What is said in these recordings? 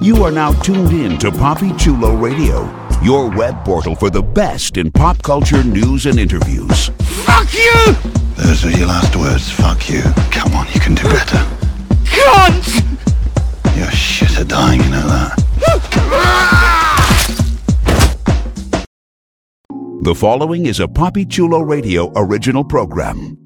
You are now tuned in to Poppy Chulo Radio, your web portal for the best in pop culture news and interviews. Fuck you! Those were your last words. Fuck you. Come on, you can do better. Cunt! You're shit at dying, you know that. The following is a Poppy Chulo Radio original program.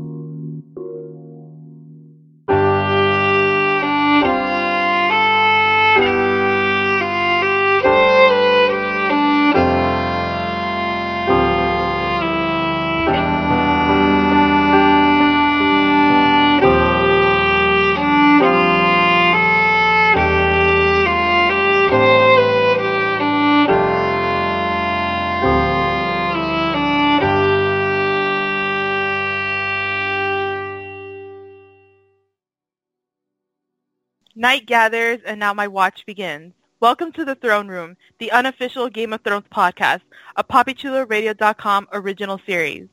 Night gathers, and now my watch begins. Welcome to the Throne Room, the unofficial Game of Thrones podcast, a PoppyChuloRadio.com original series.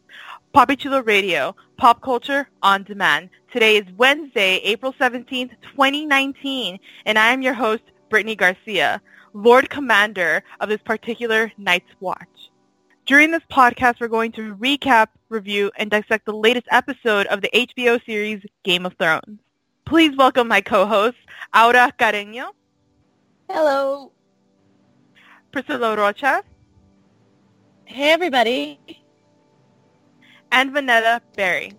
Poppy Radio, pop culture on demand. Today is Wednesday, April 17th, 2019, and I am your host, Brittany Garcia, Lord Commander of this particular Night's Watch. During this podcast, we're going to recap, review, and dissect the latest episode of the HBO series Game of Thrones. Please welcome my co-hosts, Aura Carreño, Hello. Priscilla Rocha, Hey, everybody. and Vanessa Berry.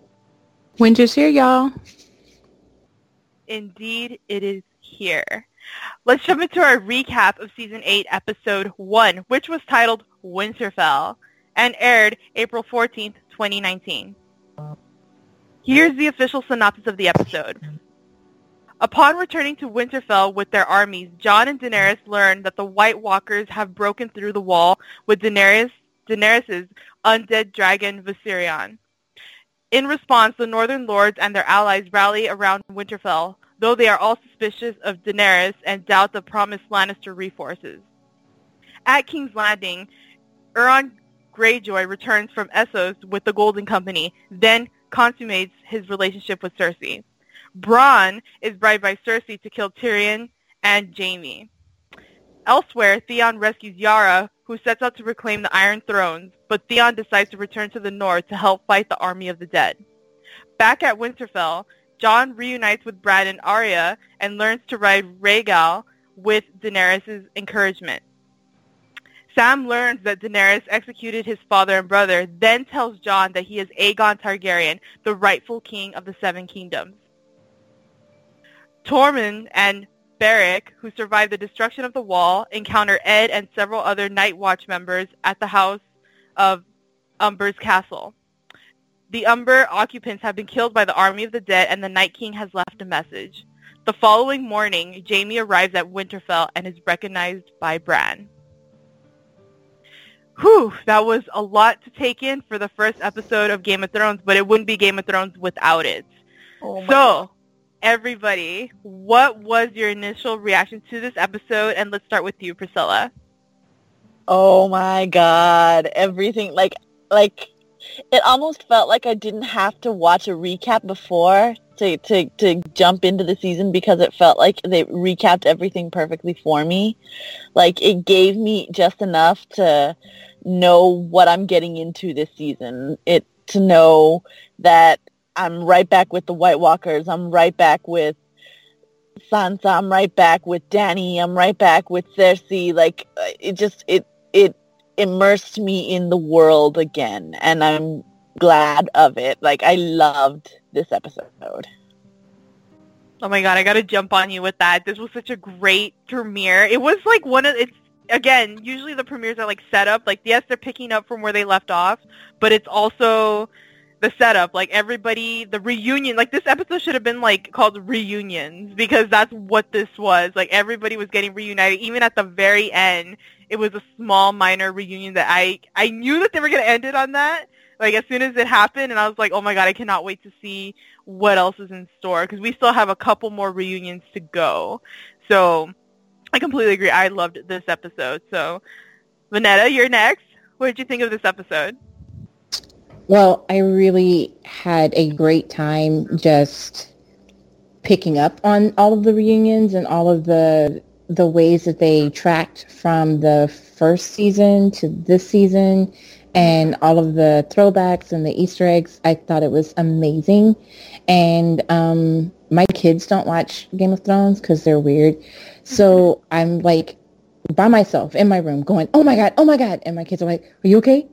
Winter's here, y'all. Indeed, it is here. Let's jump into our recap of Season 8, Episode 1, which was titled Winterfell and aired April 14th, 2019. Here's the official synopsis of the episode. Upon returning to Winterfell with their armies, Jon and Daenerys learn that the White Walkers have broken through the wall with Daenerys, Daenerys' undead dragon Viserion. In response, the Northern Lords and their allies rally around Winterfell, though they are all suspicious of Daenerys and doubt the promised Lannister reforces. At King's Landing, Euron Greyjoy returns from Essos with the Golden Company, then consummates his relationship with Cersei. Bronn is bribed by Cersei to kill Tyrion and Jaime. Elsewhere, Theon rescues Yara, who sets out to reclaim the Iron Thrones, but Theon decides to return to the north to help fight the army of the dead. Back at Winterfell, Jon reunites with Bran and Arya and learns to ride Rhaegal with Daenerys' encouragement. Sam learns that Daenerys executed his father and brother, then tells Jon that he is Aegon Targaryen, the rightful king of the Seven Kingdoms. Tormund and Beric, who survived the destruction of the wall, encounter Edd and several other Night Watch members at the house of Umber's castle. The Umber occupants have been killed by the army of the dead and the Night King has left a message. The following morning, Jaime arrives at Winterfell and is recognized by Bran. Whew, that was a lot to take in for the first episode of Game of Thrones, but it wouldn't be Game of Thrones without it. Oh So, everybody, what was your initial reaction to this episode? And let's start with you, Priscilla. Oh my god. Everything like like it almost felt like I didn't have to watch a recap before to to to jump into the season because it felt like they recapped everything perfectly for me. Like it gave me just enough to know what I'm getting into this season. It to know that I'm right back with the White Walkers. I'm right back with Sansa. I'm right back with Dany. I'm right back with Cersei. Like uh, it just it it immersed me in the world again, and I'm glad of it. Like I loved this episode. Oh my god, I gotta jump on you with that. This was such a great premiere. It was like one of it's again, usually the premieres are like set up. Like yes, they're picking up from where they left off, but it's also the setup. Like everybody the reunion like this episode should have been like called reunions because that's what this was. Like everybody was getting reunited. Even at the very end, it was a small minor reunion that I I knew that they were gonna end it on that. Like as soon as it happened, and I was like, oh my god, I cannot wait to see what else is in store because we still have a couple more reunions to go. So I completely agree. I loved this episode. So, Vanetta, you're next. What did you think of this episode? Well, I really had a great time just picking up on all of the reunions and all of the the ways that they tracked from the first season to this season and all of the throwbacks and the Easter eggs. I thought it was amazing. And um, my kids don't watch Game of Thrones because they're weird. So I'm like by myself in my room going, oh my God, oh my God. And my kids are like, are you okay?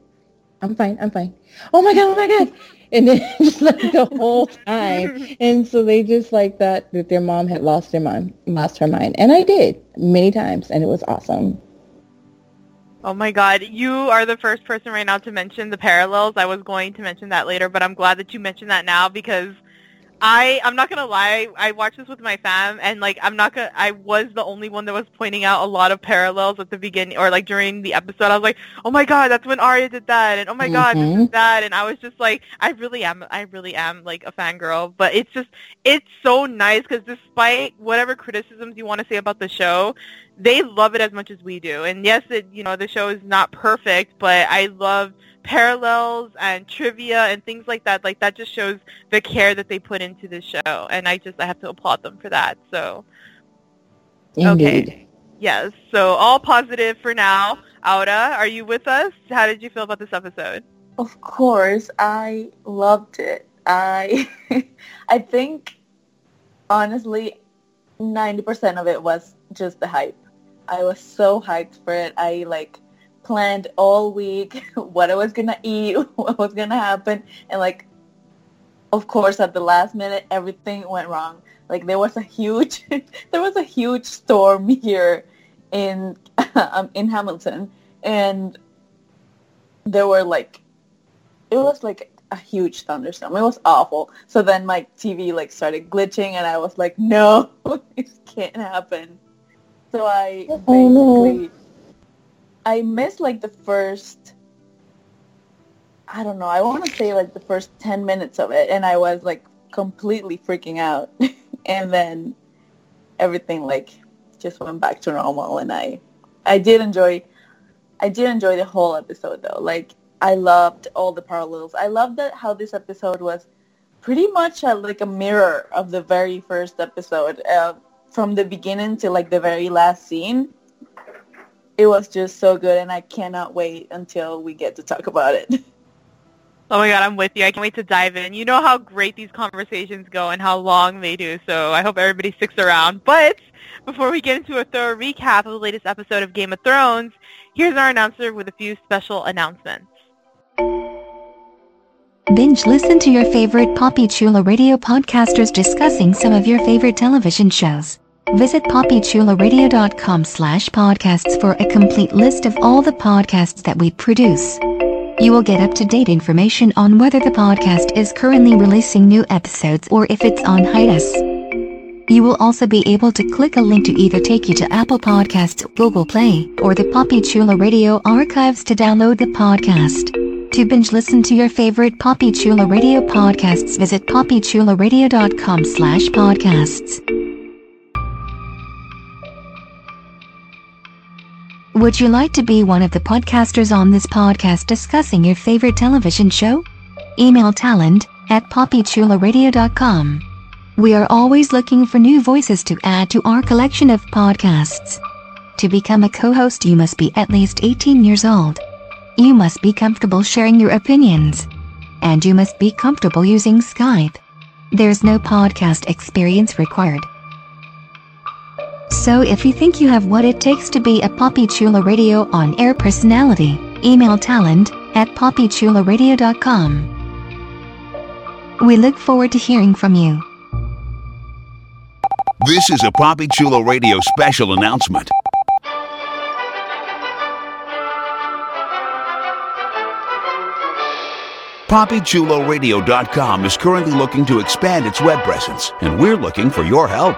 I'm fine, I'm fine. Oh my God, oh my God. And then just like the whole time. And so they just like thought that their mom had lost their mind, lost her mind. And I did many times and it was awesome. Oh my god, you are the first person right now to mention the parallels. I was going to mention that later, but I'm glad that you mentioned that now because I I'm not gonna lie. I watched this with my fam, and like I'm not gonna. I was the only one that was pointing out a lot of parallels at the beginning, or like during the episode. I was like, oh my god, that's when Arya did that, and oh my god, this Mhm. is that, and I was just like, I really am. I really am like a fangirl. But it's just it's so nice because despite whatever criticisms you want to say about the show, they love it as much as we do. And yes, it you know the show is not perfect, but I love parallels and trivia and things like that. Like that just shows the care that they put into the show, and I just I have to applaud them for that. So Indeed. Okay. yes, so all positive for now. Aura, are you with us? How did you feel about this episode? Of course, I loved it. I I think honestly 90% of it was just the hype. I was so hyped for it. I like planned all week what I was going to eat, what was going to happen and like of course at the last minute everything went wrong. Like there was a huge there was a huge storm here in um, in Hamilton and there were like it was like a huge thunderstorm. It was awful. So then my TV like started glitching and I was like, no, this can't happen. So I Oh, basically, I missed like the first, I don't know, I want to say like the first 10 minutes of it and I was like completely freaking out. and then everything like just went back to normal and I, I did enjoy, I did enjoy the whole episode though. Like I loved all the parallels. I loved that how this episode was pretty much a, like a mirror of the very first episode, uh, from the beginning to like the very last scene. It was just so good, and I cannot wait until we get to talk about it. Oh my god, I'm with you. I can't wait to dive in. You know how great these conversations go and how long they do, so I hope everybody sticks around. But before we get into a thorough recap of the latest episode of Game of Thrones, here's our announcer with a few special announcements. Binge listen to your favorite Poppy Chula radio podcasters discussing some of your favorite television shows. Visit poppychularadio.com slash podcasts for a complete list of all the podcasts that we produce. You will get up-to-date information on whether the podcast is currently releasing new episodes or if it's on hiatus. You will also be able to click a link to either take you to Apple Podcasts, Google Play, or the Poppy Chula Radio archives to download the podcast. To binge listen to your favorite Poppy Chula Radio podcasts, visit poppychularadio.com slash podcasts. Would you like to be one of the podcasters on this podcast discussing your favorite television show? Email talent at poppychularadio.com. We are always looking for new voices to add to our collection of podcasts. To become a co-host you must be at least 18 years old. You must be comfortable sharing your opinions. And you must be comfortable using Skype. There's no podcast experience required. So if you think you have what it takes to be a Poppy Chula Radio on-air personality, email talent at poppychularadio.com. We look forward to hearing from you. This is a Poppy Chula Radio special announcement. PoppyChuloRadio.com is currently looking to expand its web presence, and we're looking for your help.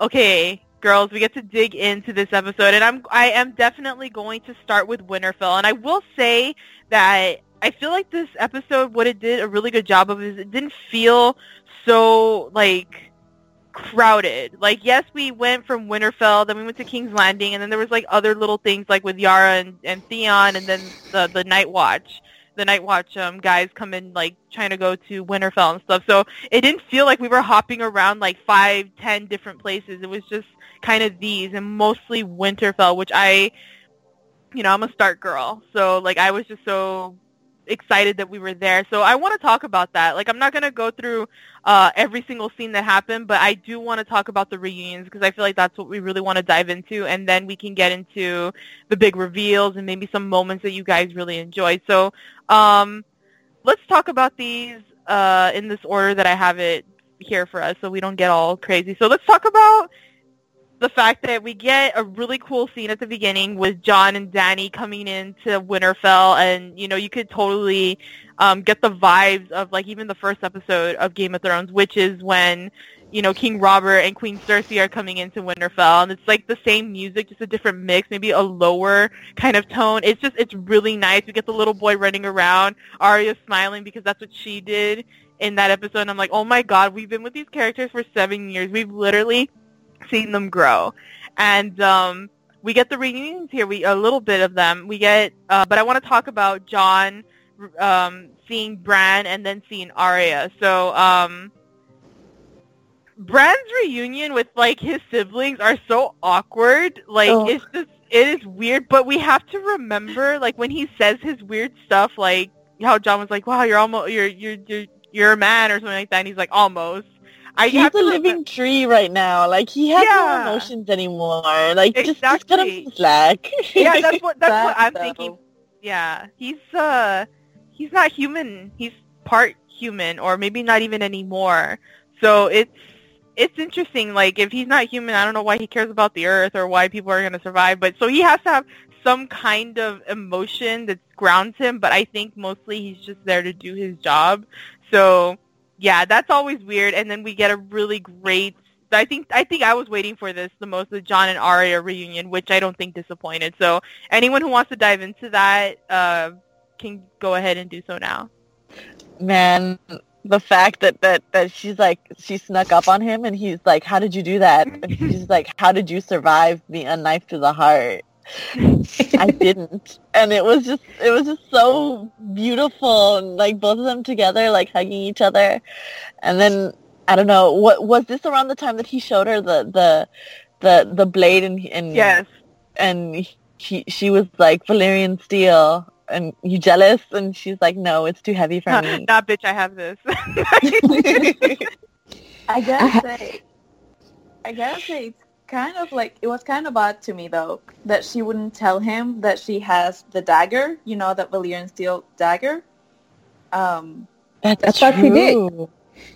Okay, girls, we get to dig into this episode, and I'm I am definitely going to start with Winterfell, and I will say that I feel like this episode, what it did a really good job of is it didn't feel so like crowded. Like, yes, we went from Winterfell, then we went to King's Landing, and then there was like other little things like with Yara and, and Theon, and then the the Night Watch. The Night Watch um, guys come in like trying to go to Winterfell and stuff. So it didn't feel like we were hopping around like five, ten different places. It was just kind of these and mostly Winterfell, which I, you know, I'm a Stark girl. So like I was just so excited that we were there. So I want to talk about that. Like I'm not going to go through uh, every single scene that happened, but I do want to talk about the reunions because I feel like that's what we really want to dive into, and then we can get into the big reveals and maybe some moments that you guys really enjoyed. So um, let's talk about these uh, in this order that I have it here for us, so we don't get all crazy. So let's talk about the fact that we get a really cool scene at the beginning with Jon and Dany coming into Winterfell, and you know you could totally um, get the vibes of like even the first episode of Game of Thrones, which is when you know King Robert and Queen Cersei are coming into Winterfell, and it's like the same music, just a different mix, maybe a lower kind of tone. It's just it's really nice. We get the little boy running around, Arya smiling because that's what she did in that episode. I'm like, oh my god, we've been with these characters for seven years. We've literally seen them grow. And um, we get the reunions here, we a little bit of them. We get, uh, but I want to talk about Jon um, seeing Bran and then seeing Arya. So um, Bran's reunion with like his siblings are so awkward. Like Oh. it's just it is weird. But we have to remember, like when he says his weird stuff, like how Jon was like, "Wow, you're almost you're you're you're, you're a man" or something like that. And he's like, "Almost." I He's a living tree right now. Like he has Yeah. no emotions anymore. Like just, just cut him Exactly. slack. yeah, that's what that's what I'm though. thinking. Yeah, he's uh, he's not human. He's part human, or maybe not even anymore. So it's it's interesting. Like if he's not human, I don't know why he cares about the earth or why people are going to survive. But so he has to have some kind of emotion that grounds him. But I think mostly he's just there to do his job. So yeah, that's always weird. And then we get a really great. I think I think I was waiting for this the most, the Jon and Arya reunion, which I don't think disappointed. So anyone who wants to dive into that uh, can go ahead and do so now. Man, the fact that, that, that she's like she snuck up on him and he's like, How did you do that? And she's like, How did you survive being a knife to the heart? I didn't. And it was just it was just so beautiful and like both of them together like hugging each other. And then I don't know, what was this around the time that he showed her the the the, the blade and and Yes. and he she was like Valyrian steel and you jealous and she's like no it's too heavy for me Nah, bitch, I have this. I I gotta say, I gotta say, it's kind of like it was kind of odd to me though that she wouldn't tell him that she has the dagger. You know that Valyrian steel dagger. Um, that's I thought she did.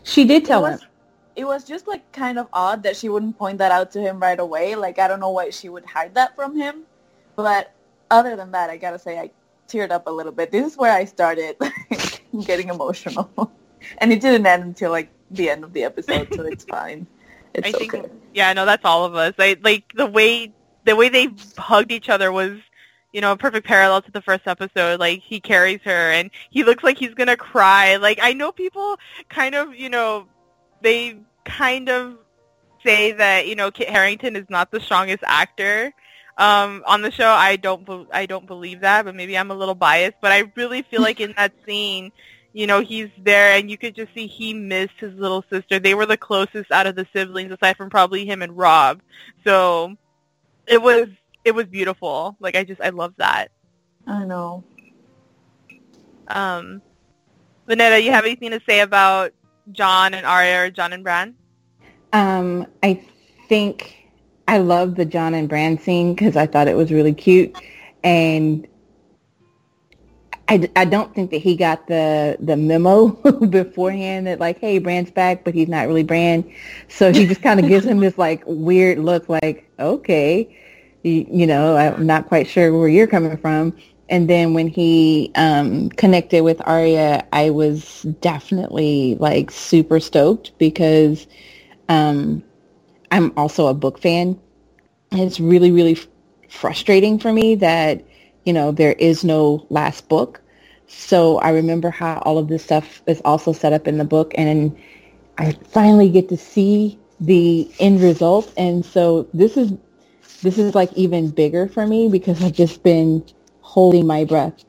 She did it tell was, him. it was just like kind of odd that she wouldn't point that out to him right away. Like I don't know why she would hide that from him. But other than that, I gotta say I teared up a little bit. This is where I started getting emotional, and it didn't end until like the end of the episode, so it's fine. It's I think, okay. yeah, no, that's all of us. I like the way the way they hugged each other was, you know, a perfect parallel to the first episode. Like he carries her, and he looks like he's gonna cry. Like I know people kind of, you know, they kind of say that you know Kit Harington is not the strongest actor um, on the show. I don't, be- I don't believe that, but maybe I'm a little biased. But I really feel like in that scene, you know, he's there, and you could just see he missed his little sister. They were the closest out of the siblings, aside from probably him and Robb. So it was, it was beautiful. Like I just, I love that. I know. Um, Vanetta, you have anything to say about Jon and Arya or Jon and Bran? Um, I think I love the Jon and Bran scene because I thought it was really cute, and I, I don't think that he got the the memo beforehand that like, hey, Bran's back, but he's not really Brand. so he just kind of gives him this like weird look, like, okay, you, you know, I'm not quite sure where you're coming from. And then when he um, connected with Arya, I was definitely like super stoked because um, I'm also a book fan. And it's really, really frustrating for me that, you know, there is no last book. So I remember how all of this stuff is also set up in the book and I finally get to see the end result. And so this is this is like even bigger for me because I've just been holding my breath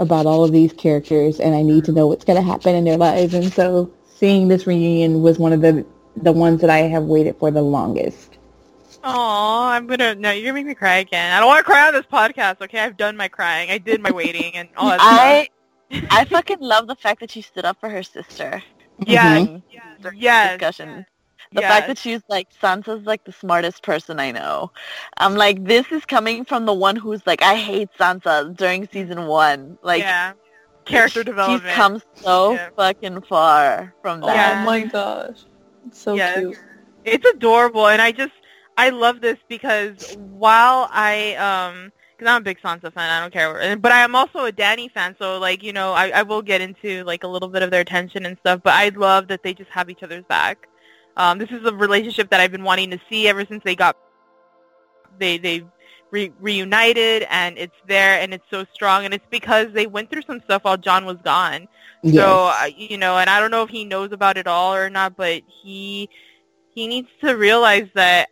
about all of these characters and I need to know what's going to happen in their lives. And so seeing this reunion was one of the the ones that I have waited for the longest. Oh, I'm gonna no, you're gonna make me cry again. I don't want to cry on this podcast. Okay, I've done my crying. I did my waiting and all that I I fucking love the fact that she stood up for her sister. Yeah, Yes, during yes, yes. discussion. The yes. fact that she's like Sansa's like the smartest person I know. I'm like, this is coming from the one who's like, I hate Sansa during season one. Like, yeah, character development. she's come so Yeah. fucking far from oh that. Yeah. Oh my gosh. It's so Yes. cute. It's adorable, and I just I love this because while I um because I'm a big Sansa fan, I don't care, but I am also a Dany fan, so like you know I I will get into like a little bit of their tension and stuff, but I love that they just have each other's back. Um, this is a relationship that I've been wanting to see ever since they got they they re- reunited, and it's there, and it's so strong, and it's because they went through some stuff while Jon was gone. Yes. So you know, and I don't know if he knows about it all or not, but he he needs to realize that.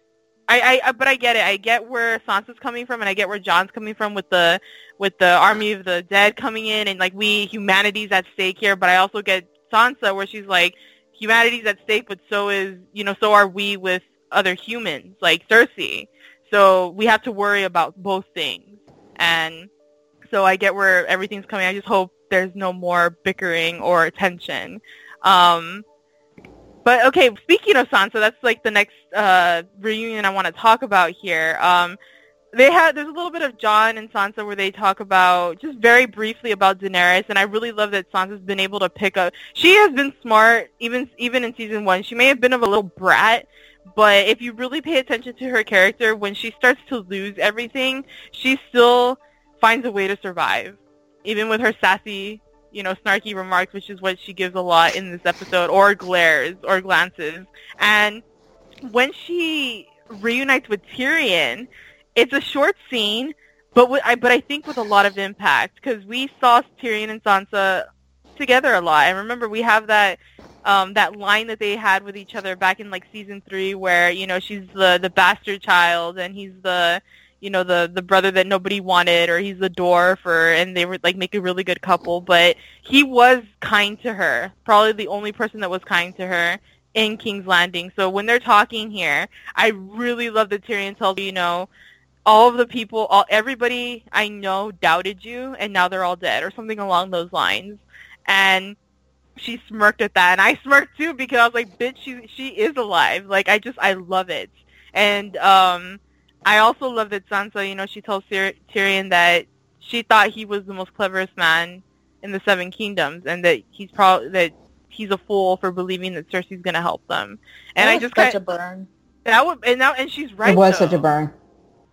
I, I but I get it. I get where Sansa's coming from, and I get where Jon's coming from with the with the army of the dead coming in, and like we humanity's at stake here. But I also get Sansa where she's like, humanity's at stake, but so is you know so are we with other humans like Cersei. So we have to worry about both things, and so I get where everything's coming. I just hope there's no more bickering or tension. Um, but okay, speaking of Sansa, that's like the next uh, reunion I want to talk about here. Um, they had there's a little bit of Jon and Sansa where they talk about just very briefly about Daenerys, and I really love that Sansa's been able to pick up. She has been smart, even even in season one. She may have been of a little brat, but if you really pay attention to her character, when she starts to lose everything, she still finds a way to survive, even with her sassy, you know, snarky remarks, which is what she gives a lot in this episode, or glares or glances. And when she reunites with Tyrion, it's a short scene, but with, I but I think with a lot of impact because we saw Tyrion and Sansa together a lot. And remember, we have that um, that line that they had with each other back in like season three, where you know she's the the bastard child and he's the you know the the brother that nobody wanted, or he's the dwarf, or and they were like make a really good couple. But he was kind to her, probably the only person that was kind to her in King's Landing. So when they're talking here, I really love that Tyrion tells you know all of the people, all everybody I know doubted you, and now they're all dead, or something along those lines. And she smirked at that, and I smirked too because I was like, "Bitch, she she is alive." Like I just I love it, and um, I also love that Sansa, you know, she tells Tyr- Tyrion that she thought he was the most cleverest man in the Seven Kingdoms, and that he's probably that he's a fool for believing that Cersei's gonna help them. And That I just such kind a burn. that would and now and she's right. it was though. such a burn.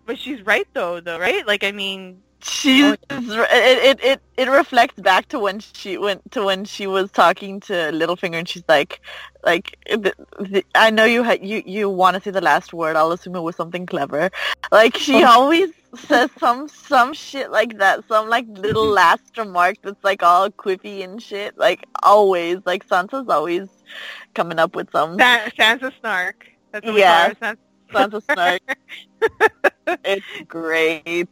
But she's right though, though, right? Like I mean, She's Oh, it, it it it reflects back to when she went to when she was talking to Littlefinger and she's like like the, the, I know you had you you want to say the last word I'll assume it was something clever like she oh. always says some some shit like that some like little mm-hmm. last remark that's like all quippy and shit like always like Sansa's always coming up with some San- Sansa snark. That's what we Yeah. call her. Sans- Sansa snark it's great.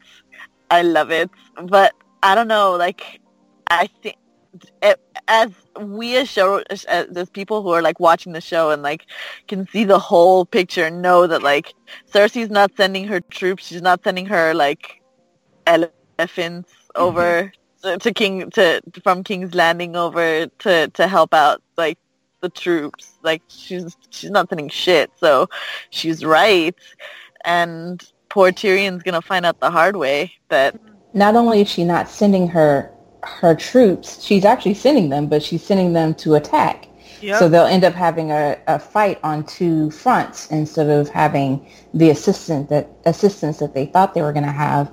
I love it. But I don't know, like I think as we as show as, people who are like watching the show and like can see the whole picture and know that like Cersei's not sending her troops, she's not sending her like elephants mm-hmm. over to, to King to from King's Landing over to to help out like the troops. Like she's she's not sending shit. So she's right. And poor Tyrion's gonna find out the hard way that Not only is she not sending her her troops, she's actually sending them, but she's sending them to attack. Yep. So they'll end up having a, a fight on two fronts instead of having the assistant that assistance that they thought they were going to have.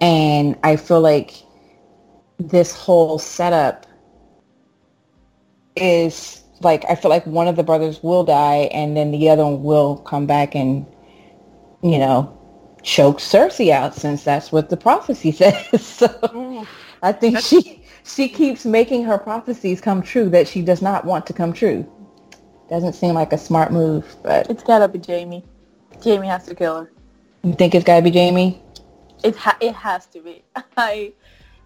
And I feel like this whole setup is like I feel like one of the brothers will die and then the other one will come back and you know choke Cersei out since that's what the prophecy says. so Ooh. I think she she keeps making her prophecies come true that she does not want to come true. Doesn't seem like a smart move, but It's gotta be Jaime. Jaime has to kill her. you think it's got to be Jaime? It ha- it has to be. I,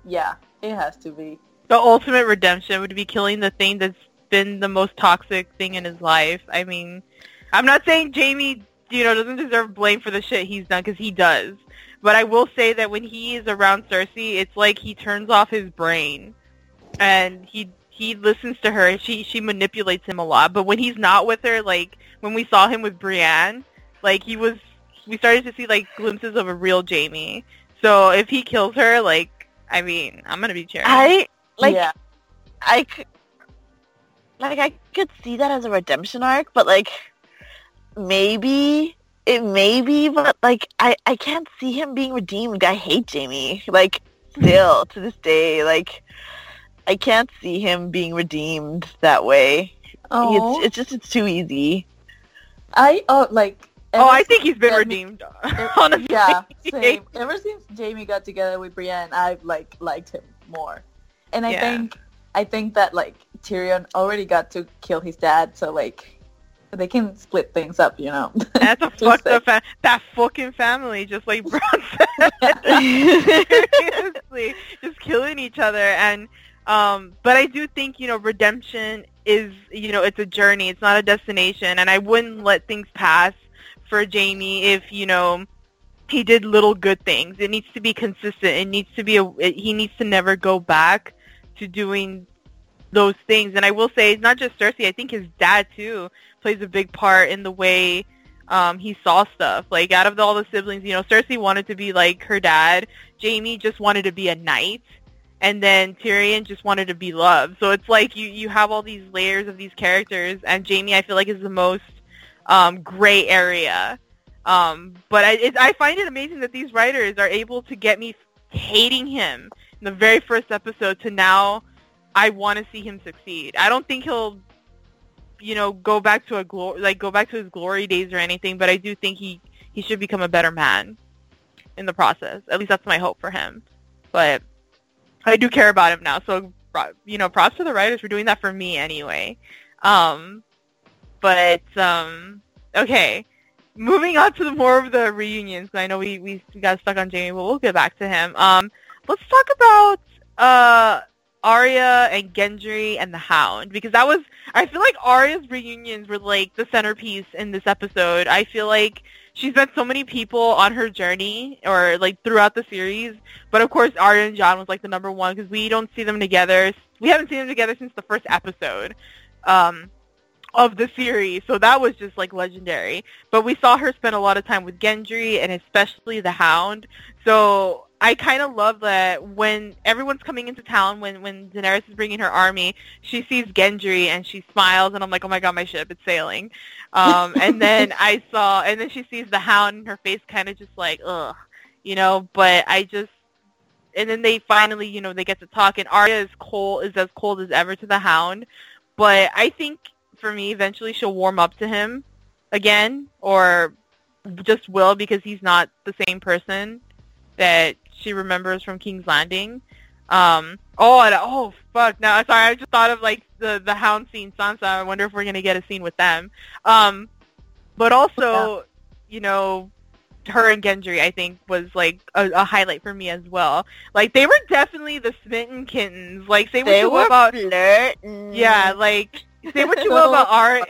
yeah, it has to be. The ultimate redemption would be killing the thing that's been the most toxic thing in his life. I mean, I'm not saying Jaime, you know, doesn't deserve blame for the shit he's done because he does. But I will say that when he is around Cersei, it's like he turns off his brain, and he he listens to her. She she manipulates him a lot. But when he's not with her, like when we saw him with Brienne, like he was, we started to see like glimpses of a real Jaime. So if he kills her, like I mean, I'm gonna be cheering. I like yeah. I c- like I could see that as a redemption arc, but like maybe it may be, but like I I can't see him being redeemed. I hate Jaime. Like still to this day, like I can't see him being redeemed that way. Oh, It's it's just it's too easy. I oh like. Oh, I think he's been Jaime- redeemed. Honestly, Yeah, same. Ever since Jaime got together with Brienne, I've like liked him more, and I Yeah. think I think that like Tyrion already got to kill his dad, so like they can split things up, you know. That's a fucked up fa- that fucking family, just like Bronn said. Seriously, just killing each other, and um, but I do think you know redemption is you know it's a journey, it's not a destination, and I wouldn't let things pass for Jaime if you know he did little good things. It needs to be consistent. It needs to be a. It, he needs to never go back to doing those things. And I will say, it's not just Cersei. I think his dad too plays a big part in the way um, he saw stuff. Like out of all the siblings, you know, Cersei wanted to be like her dad. Jaime just wanted to be a knight. And then Tyrion just wanted to be loved. So it's like you, you have all these layers of these characters. And Jaime, I feel like, is the most um, gray area. Um, but I, it, I find it amazing that these writers are able to get me hating him in the very first episode to now I want to see him succeed. I don't think he'll, you know, go back to a glory like go back to his glory days or anything. But I do think he he should become a better man in the process. At least that's my hope for him. But I do care about him now. So you know, props to the writers for doing that for me anyway. Um, but um, okay. Moving on to the more of the reunions. I know we, we got stuck on Jaime, but we'll get back to him. Um, let's talk about uh Arya and Gendry and the Hound because that was I feel like Arya's reunions were like the centerpiece in this episode. I feel like she's met so many people on her journey or like throughout the series, but of course Arya and Jon was like the number one because we don't see them together. We haven't seen them together since the first episode. Um, of the series, so that was just like legendary. But we saw her spend a lot of time with Gendry and especially the Hound. So I kind of love that when everyone's coming into town, when when Daenerys is bringing her army, she sees Gendry and she smiles, and I'm like, oh my god, my ship, it's sailing. Um, and then I saw, and then she sees the Hound, and her face kind of just like, ugh, you know. But I just, and then they finally, you know, they get to talk, and Arya is cold, is as cold as ever to the Hound. But I think for me, eventually she'll warm up to him again, or just will because he's not the same person that she remembers from King's Landing. Um, oh, and, oh, fuck! Now, sorry, I just thought of like the the Hound scene, Sansa. I wonder if we're gonna get a scene with them. Um, but also, you know, her and Gendry, I think, was like a, a highlight for me as well. Like they were definitely the smitten kittens. Like say what They you will about flirting. yeah, like say what you will about Arya.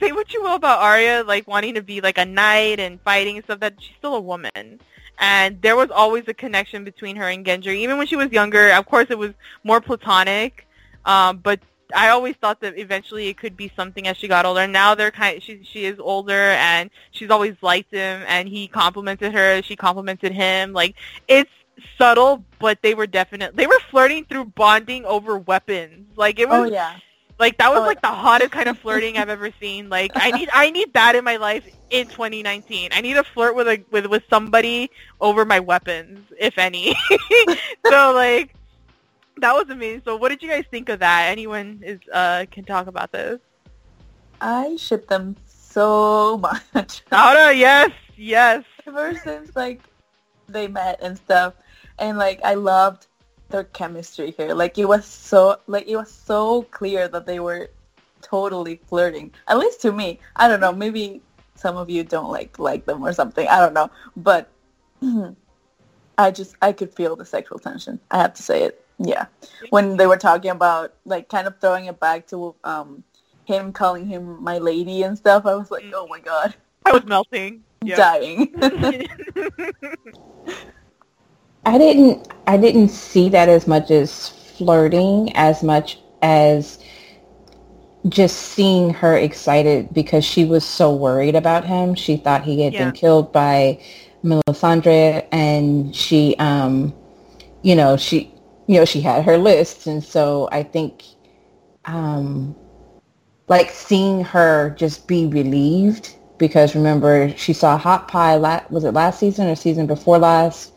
say what you will about Arya, like wanting to be like a knight and fighting and stuff. That she's still a woman, and there was always a connection between her and Gendry. Even when she was younger, of course, it was more platonic. Um, but I always thought that eventually it could be something as she got older. And now they're kind. she she is older, and she's always liked him, and he complimented her. She complimented him. Like it's subtle, but they were definite. They were flirting through bonding over weapons. Like it was Oh yeah. Like that was Oh. like the hottest kind of flirting I've ever seen. Like I need I need that in my life in 2019. I need to flirt with a with with somebody over my weapons, if any. so like that was amazing. So what did you guys think of that? Anyone is uh can talk about this? I ship them so much. Laura, yes, yes. Ever since like they met and stuff, and like I loved their chemistry here. Like it was so like it was so clear that they were totally flirting. At least to me. I don't know. Maybe some of you don't like like them or something. I don't know. But I just I could feel the sexual tension. I have to say it. Yeah. When they were talking about like kind of throwing it back to um him calling him my lady and stuff, I was like, oh my god, I was melting. Yeah. dying. I didn't I didn't see that as much as flirting as much as just seeing her excited because she was so worried about him. She thought he had Yeah. been killed by Melisandre and she um you know, she you know, she had her list and so I think um like seeing her just be relieved because remember she saw Hot Pie la- was it last season or season before last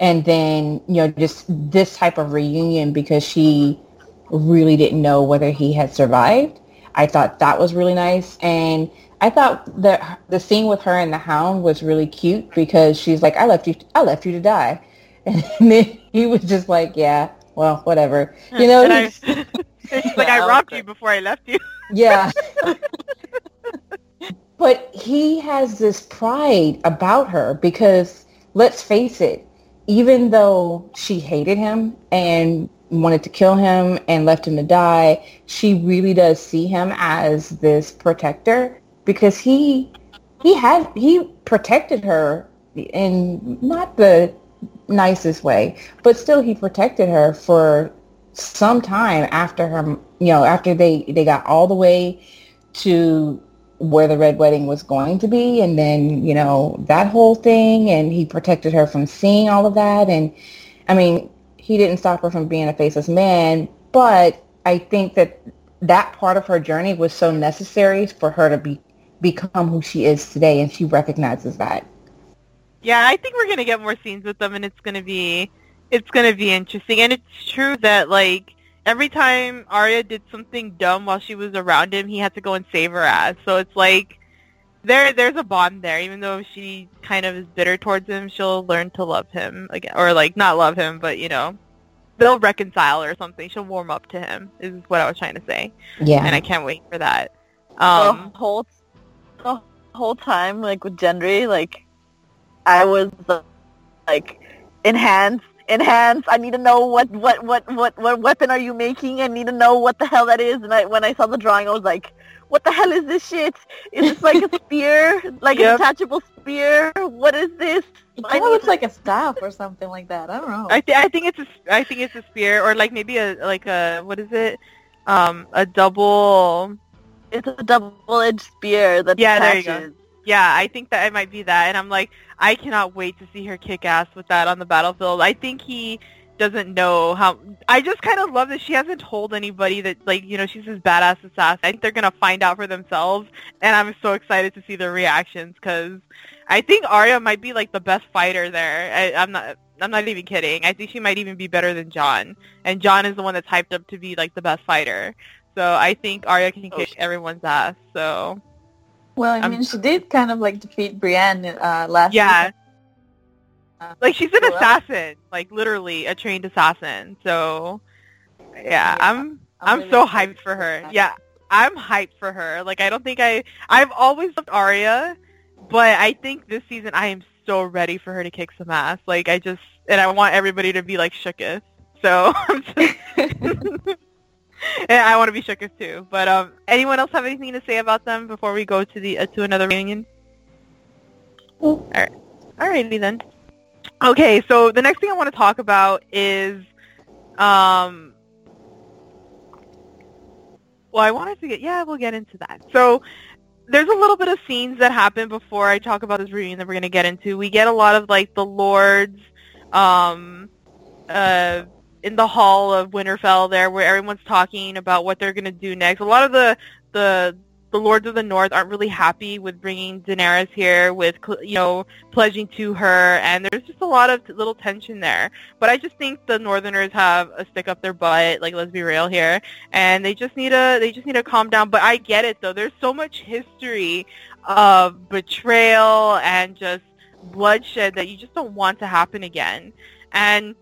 and then you know just this type of reunion because she really didn't know whether he had survived. I thought that was really nice. And i thought that the scene with her and the hound was really cute because she's like i left you i left you to die. And then he was just like yeah well whatever. You know And I, he's- like, Yeah, I I robbed like- you before I left you. yeah. but he has this pride about her because let's face it, even though she hated him and wanted to kill him and left him to die, she really does see him as this protector because he he had he protected her in not the nicest way, but still he protected her for some time after her, you know, after they, they got all the way to where the red wedding was going to be and then, you know, that whole thing and he protected her from seeing all of that and I mean, he didn't stop her from being a faceless man, but I think that that part of her journey was so necessary for her to be become who she is today and she recognizes that. Yeah, I think we're gonna get more scenes with them, and it's gonna be it's gonna be interesting. And it's true that like every time Arya did something dumb while she was around him, he had to go and save her ass. So it's like there there's a bond there. Even though she kind of is bitter towards him, she'll learn to love him again, or like not love him, but you know they'll reconcile or something. She'll warm up to him. Is what I was trying to say, Yeah. and I can't wait for that. the Um, whole the whole time, like with Gendry, like I was like, enhance, enhance. I need to know what what what what what weapon are you making? I need to know what the hell that is. And I, when I saw the drawing, I was like, what the hell is this shit? Is this like a spear, like Yep. a detachable spear? What is this? I kind of need looks to- like a staff or something like that. I don't know. I th- I think it's a, I think it's a spear or like maybe a like a what is it? Um, a double. It's a double-edged spear that Yeah, there you go. Yeah, I think that it might be that, and I'm like, I cannot wait to see her kick ass with that on the battlefield. I think he doesn't know how. I just kind of love that she hasn't told anybody that like you know she's this badass assassin. I think they're gonna find out for themselves, and I'm so excited to see their reactions because I think Arya might be like the best fighter there. I, I'm not. I'm not even kidding. I think she might even be better than Jon, and Jon is the one that's hyped up to be like the best fighter. So I think Arya can Oh, kick everyone's ass. So well, I mean, she did kind of like defeat Brienne uh, last. Yeah. Uh, Like she's an assassin, like literally a trained assassin. So yeah, Yeah, I'm I'm really so hyped for her. Yeah, I'm hyped for her. Like I don't think I I've always loved Arya, but I think this season I am so ready for her to kick some ass. Like I just and I want everybody to be like shooketh. So I'm just I want to be shooketh too. But um, anyone else have anything to say about them before we go to the uh, to another reunion? All right, alrighty then. Okay, so the next thing I want to talk about is, um, well, I wanted to get, yeah, we'll get into that. So there's a little bit of scenes that happen before I talk about this reunion that we're going to get into. We get a lot of, like, the lords, um, uh, in the hall of Winterfell there, where everyone's talking about what they're gonna do next. A lot of the the the Lords of the North aren't really happy with bringing Daenerys here, with you know pledging to her, and there's just a lot of little tension there. But I just think the Northerners have a stick up their butt. Like let's be real here, and they just need to they just need to calm down. But I get it though. There's so much history of betrayal and just bloodshed that you just don't want to happen again, and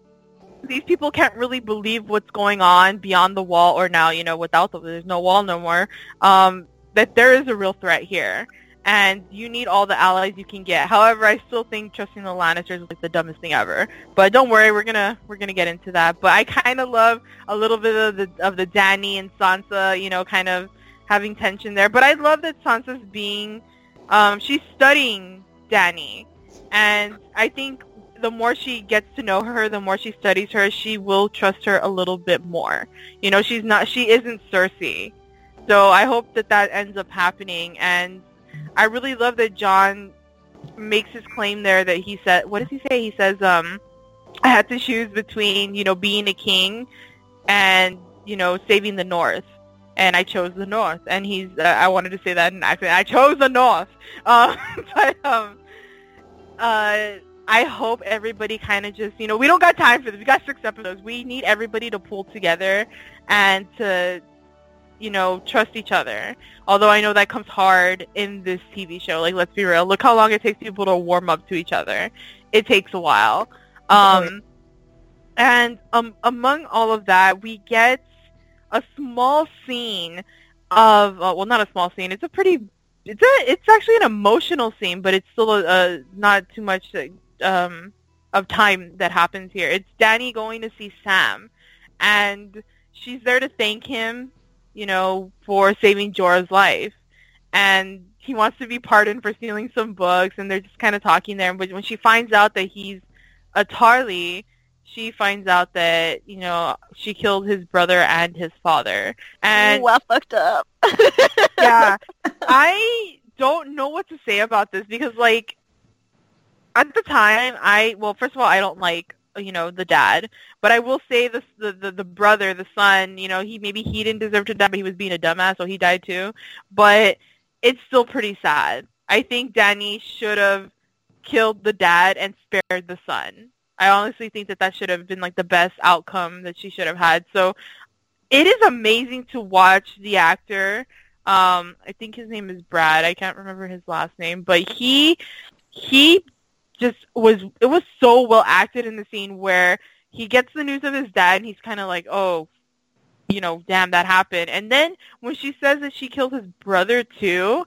these people can't really believe what's going on beyond the wall or now, you know, without the, there's no wall no more. Um, that there is a real threat here, and you need all the allies you can get. However, I still think trusting the Lannisters is like the dumbest thing ever. But don't worry, we're gonna we're gonna get into that. But I kind of love a little bit of the of the Dany and Sansa, you know, kind of having tension there. But I love that Sansa's being, um, she's studying Dany, and I think the more she gets to know her, the more she studies her, she will trust her a little bit more. You know, she's not, she isn't Cersei. So I hope that that ends up happening. And I really love that Jon makes his claim there that he said, what does he say? He says, um, I had to choose between, you know, being a king and, you know, saving the North. And I chose the North. And he's, uh, I wanted to say that in accent. I chose the North. Um, but, um, uh, I hope everybody kind of just, you know, we don't got time for this. We got six episodes. We need everybody to pull together and to you know, trust each other. Although I know that comes hard in this TV show. Like, let's be real. Look how long it takes people to warm up to each other. It takes a while. Um, and um, among all of that, we get a small scene of, uh, well, not a small scene. It's a pretty, it's a, it's actually an emotional scene, but it's still a, a not too much um, of time that happens here. It's Dany going to see Sam, and she's there to thank him you know, for saving Jorah's life. And he wants to be pardoned for stealing some books, and they're just kind of talking there. But when she finds out that he's a Tarly, she finds out that, you know, she killed his brother and his father. And Ooh, I fucked up. yeah. I don't know what to say about this because, like, at the time, I, well, first of all, I don't like you know the dad but i will say this the, the the brother the son you know he maybe he didn't deserve to die but he was being a dumbass so he died too. But it's still pretty sad. I think Dany should have killed the dad and spared the son. I honestly think that that should have been like the best outcome that she should have had. So it is amazing to watch the actor um i think his name is brad. I can't remember his last name but he he just was it was so well acted in the scene where he gets the news of his dad and he's kind of like, oh, you know, damn, that happened. And then when she says that she killed his brother too,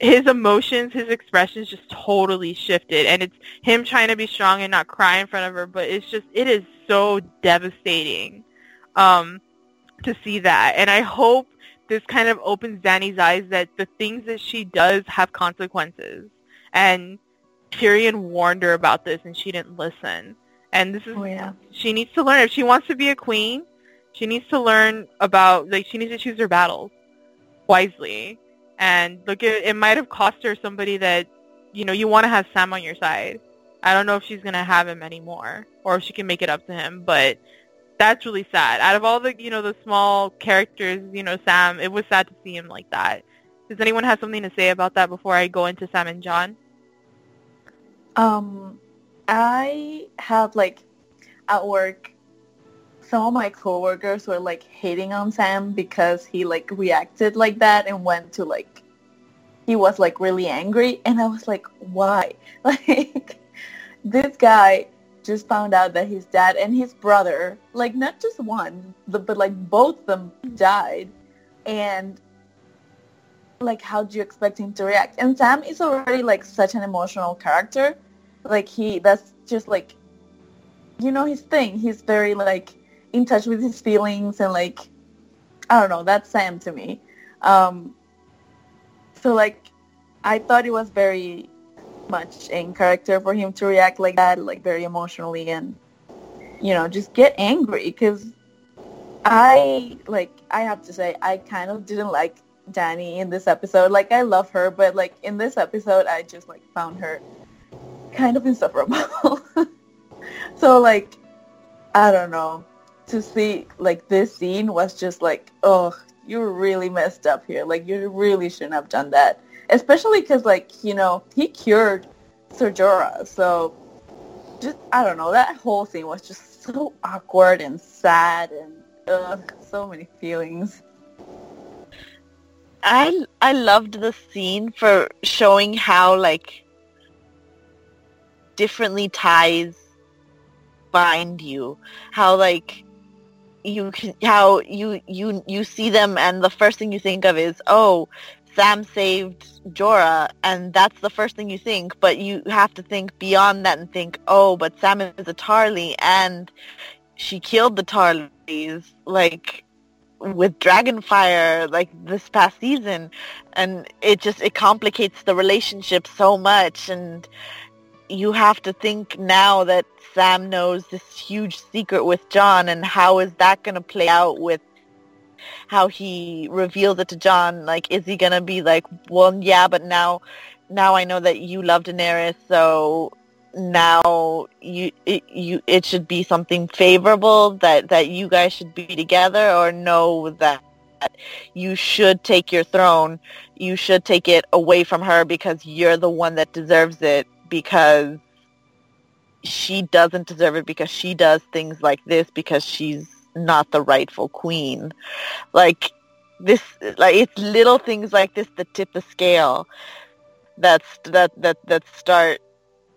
his emotions, his expressions just totally shifted. And it's him trying to be strong and not cry in front of her, but it's just, it is so devastating um, to see that. And I hope this kind of opens Dany's eyes that the things that she does have consequences. And Tyrion warned her about this and she didn't listen. And this is Oh, yeah. she needs to learn if she wants to be a queen, she needs to learn about like she needs to choose her battles wisely. And look it it might have cost her somebody that you know, you want to have Sam on your side. I don't know if she's going to have him anymore or if she can make it up to him, but that's really sad. Out of all the, you know, the small characters, you know, Sam, it was sad to see him like that. Does anyone have something to say about that before I go into Sam and Jon? Um, I have like at work, some of my coworkers were like hating on Sam because he like reacted like that and went to like he was like really angry, and I was like, why? Like this guy just found out that his dad and his brother, like not just one, but but, like both of them died, and like how do you expect him to react? And Sam is already like such an emotional character like he that's just like you know his thing. He's very like in touch with his feelings and like i don't know that's sam to me. Um so like i thought it was very much in character for him to react like that like very emotionally and you know just get angry because i like i have to say i kind of didn't like dany in this episode. Like i love her but like in this episode i just like found her kind of insufferable. so like, I don't know. to see like this scene was just like, oh, you really messed up here. Like you really shouldn't have done that. Especially because like you know he cured Ser Jorah, so just I don't know. That whole scene was just so awkward and sad and ugh, so many feelings. I I loved the scene for showing how like differently ties bind you. How like you can how you you you see them and the first thing you think of is oh Sam saved Jorah and that's the first thing you think but you have to think beyond that and think oh but Sam is a Tarly and she killed the Tarlys like with Dragonfire like this past season and it just it complicates the relationship so much and you have to think now that Sam knows this huge secret with Jon and how is that going to play out with how he reveals it to Jon? like is he going to be like well yeah but now now I know that you love Daenerys so now you it, you it should be something favorable that that you guys should be together or know that you should take your throne you should take it away from her because you're the one that deserves it because she doesn't deserve it because she does things like this because she's not the rightful queen like this like it's little things like this that tip the scale that's that that that start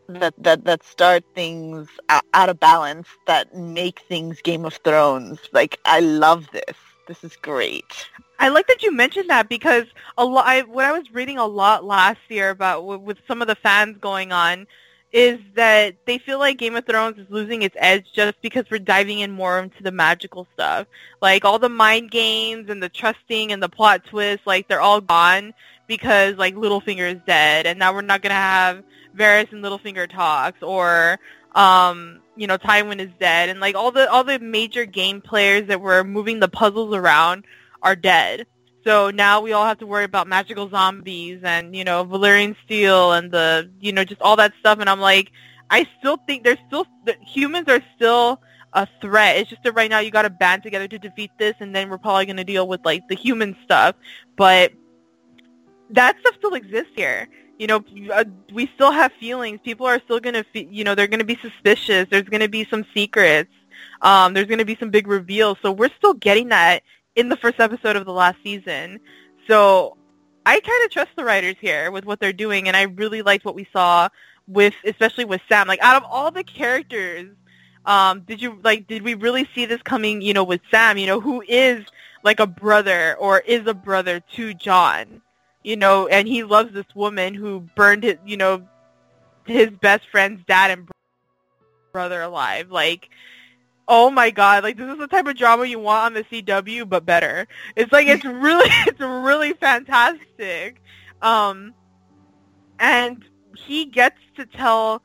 that that that start things out of balance that make things Game of Thrones. Like I love this. This is great. I like that you mentioned that because a lot. I, what I was reading a lot last year about with, with some of the fans going on is that they feel like Game of Thrones is losing its edge just because we're diving in more into the magical stuff. Like all the mind games and the trusting and the plot twists, like they're all gone because like Littlefinger is dead, and now we're not gonna have Varys and Littlefinger talks, or um, you know, Tywin is dead, and like all the all the major game players that were moving the puzzles around are dead. So now we all have to worry about magical zombies and you know Valyrian steel and the you know just all that stuff. And I'm like, I still think there's still the humans are still a threat. It's just that right now you got to band together to defeat this, and then we're probably going to deal with like the human stuff. But that stuff still exists here. You know, uh, we still have feelings. People are still going to, fe- you know, they're going to be suspicious. There's going to be some secrets. Um, there's going to be some big reveals. So we're still getting that in the first episode of the last season. So I kind of trust the writers here with what they're doing, and I really liked what we saw with, especially with Sam. Like out of all the characters, um, did you like? Did we really see this coming? You know, with Sam, you know, who is like a brother or is a brother to Jon, you know, and he loves this woman who burned his, you know, his best friend's dad and brother alive. Like, oh my god, like this is the type of drama you want on the CW, but better. It's like it's really, it's really fantastic. Um, and he gets to tell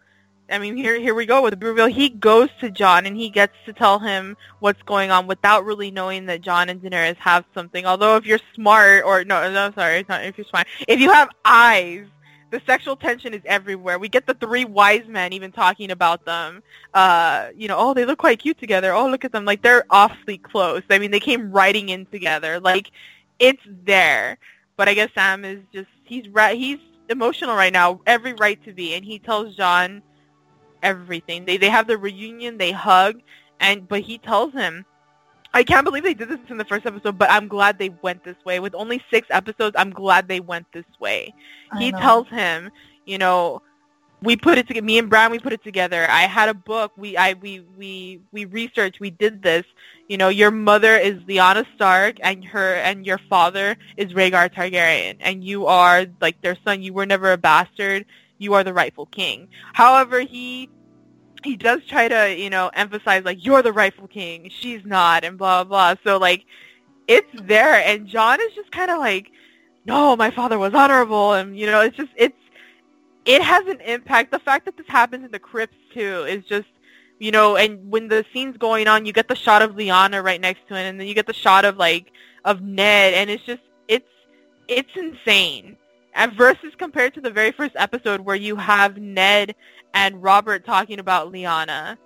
I mean, here here we go with the reveal. He goes to Jon and he gets to tell him what's going on without really knowing that Jon and Daenerys have something. Although if you're smart, or no, no, sorry, it's not if you're smart. If you have eyes, the sexual tension is everywhere. We get the three wise men even talking about them. Uh, you know, oh, they look quite cute together. Oh, look at them, like they're awfully close. I mean, they came riding in together. Like it's there. But I guess Sam is just he's right. He's emotional right now. Every right to be, and he tells Jon everything. They they have the reunion, they hug, and but he tells him, I can't believe they did this in the first episode, but I'm glad they went this way. With only six episodes, I'm glad they went this way. I he know. tells him, you know, we put it together. Me and Bran, we put it together. I had a book. We, I, we, we, we researched. We did this. You know, your mother is Lyanna Stark, and her and your father is Rhaegar Targaryen, and you are like their son. You were never a bastard you are the rightful king. However, he he does try to, you know, emphasize like you're the rightful king, she's not, and blah blah. So like, it's there, and Jon is just kind of like, no, my father was honorable, and you know, it's just it's it has an impact. The fact that this happens in the crypts too is just you know, and when the scene's going on, you get the shot of Lyanna right next to it, and then you get the shot of like of Ned, and it's just it's it's insane. And versus compared to the very first episode where you have Ned and Robert talking about Lyanna.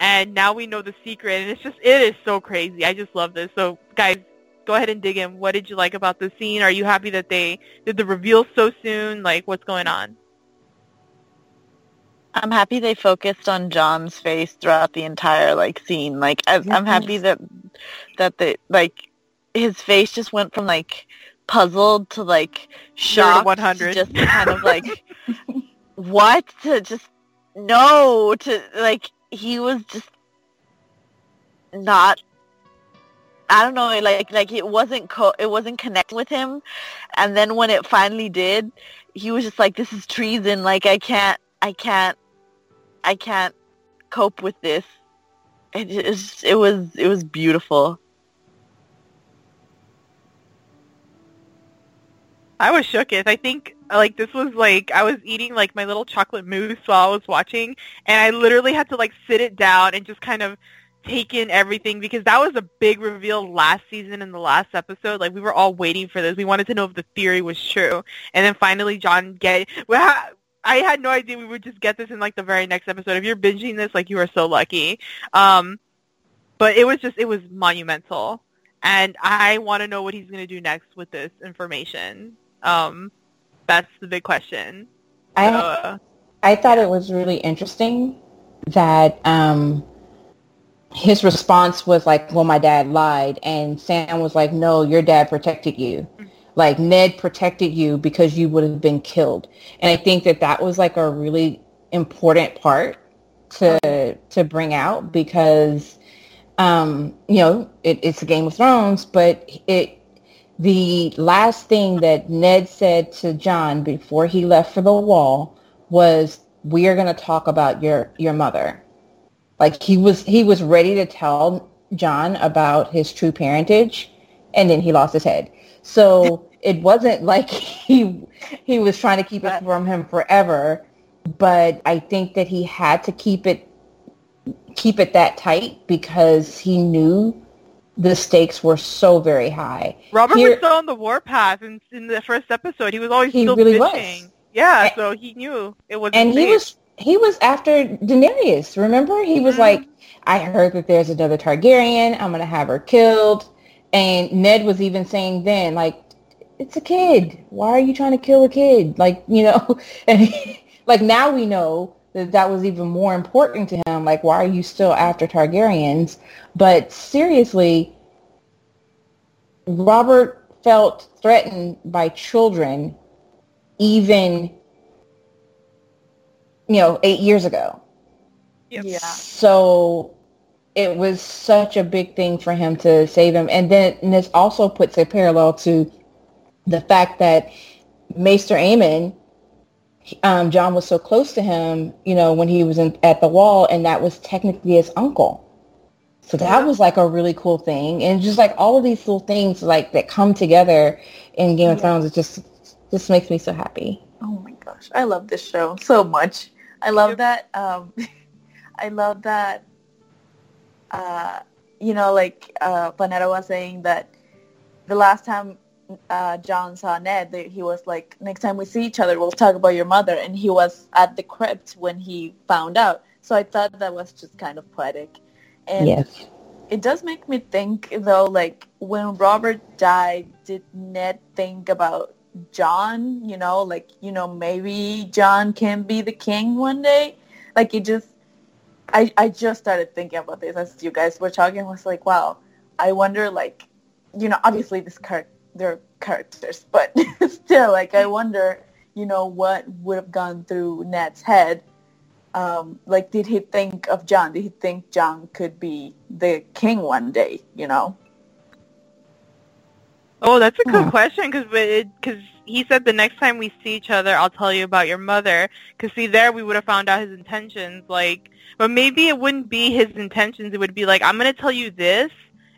and now we know the secret, and it's just it is so crazy. I just love this. So guys, go ahead and dig in. What did you like about the scene? Are you happy that they did the reveal so soon? Like, what's going on? I'm happy they focused on Jon's face throughout the entire like scene. Like I, I'm mm-hmm. happy that that the like his face just went from like puzzled to like to 100. just kind of like what to just no to like he was just not. I don't know, like like it wasn't co- it wasn't connecting with him, and then when it finally did, he was just like, "This is treason! Like I can't, I can't, I can't cope with this." It is, it was, it was beautiful. I was shooketh. I think like this was like I was eating like my little chocolate mousse while I was watching, and I literally had to like sit it down and just kind of take in everything because that was a big reveal last season in the last episode. Like we were all waiting for this. We wanted to know if the theory was true, and then finally Jon get. Well, I had no idea we would just get this in like the very next episode. If you're binging this, like you are so lucky. Um, but it was just it was monumental, and I want to know what he's going to do next with this information. Um, that's the big question. I Uh, I thought it was really interesting that um, his response was like, "Well, my dad lied," and Sam was like, "No, your dad protected you. Like Ned protected you because you would have been killed." And I think that that was like a really important part to to bring out because um, you know it, it's a Game of Thrones, but it the last thing that Ned said to Jon before he left for the wall was, "We are going to talk about your your mother." Like he was he was ready to tell Jon about his true parentage, and then he lost his head. So it wasn't like he he was trying to keep it from him forever, but I think that he had to keep it keep it that tight because he knew the stakes were so very high. Robert Here- was still on the warpath in, in the first episode. He was always He still really was. Yeah, And- so he knew it was. and he was he was after Daenerys. Remember, he was Mhm. like, "I heard that there's another Targaryen. I'm gonna have her killed." And Ned was even saying then, like, "It's a kid. Why are you trying to kill a kid?" Like, you know, and he, like now we know that that was even more important to him. Like, why are you still after Targaryens? But seriously, Robert felt threatened by children even you know, eight years ago. Yep. Yeah. So it was such a big thing for him to save him. And then and this also puts a parallel to the fact that Maester Aemon, um, Jon was so close to him, you know, when he was in, at the wall, and that was technically his uncle. So that was like a really cool thing. And just like all of these little things like that come together in Game of Yeah. Thrones, it just just makes me so happy. Oh my gosh, I love this show so much. I love that. Um, I love that. Uh, you know, like uh, Panetta was saying that the last time uh, Jon saw Ned, he was like, "Next time we see each other, we'll talk about your mother." And he was at the crypt when he found out. So I thought that was just kind of poetic. And yes. it does make me think though like when robert died did ned think about jon you know like you know maybe jon can be the king one day like it just i i just started thinking about this as you guys were talking I was like wow i wonder like you know obviously this char- they're characters but still like i wonder you know what would have gone through ned's head um, like did he think of Jon? Did he think Jon could be the king one day? You know? Oh, that's a good Hmm. question because because he said the next time we see each other, I'll tell you about your mother. Because see, there we would have found out his intentions. Like, but maybe it wouldn't be his intentions. It would be like, I'm going to tell you this,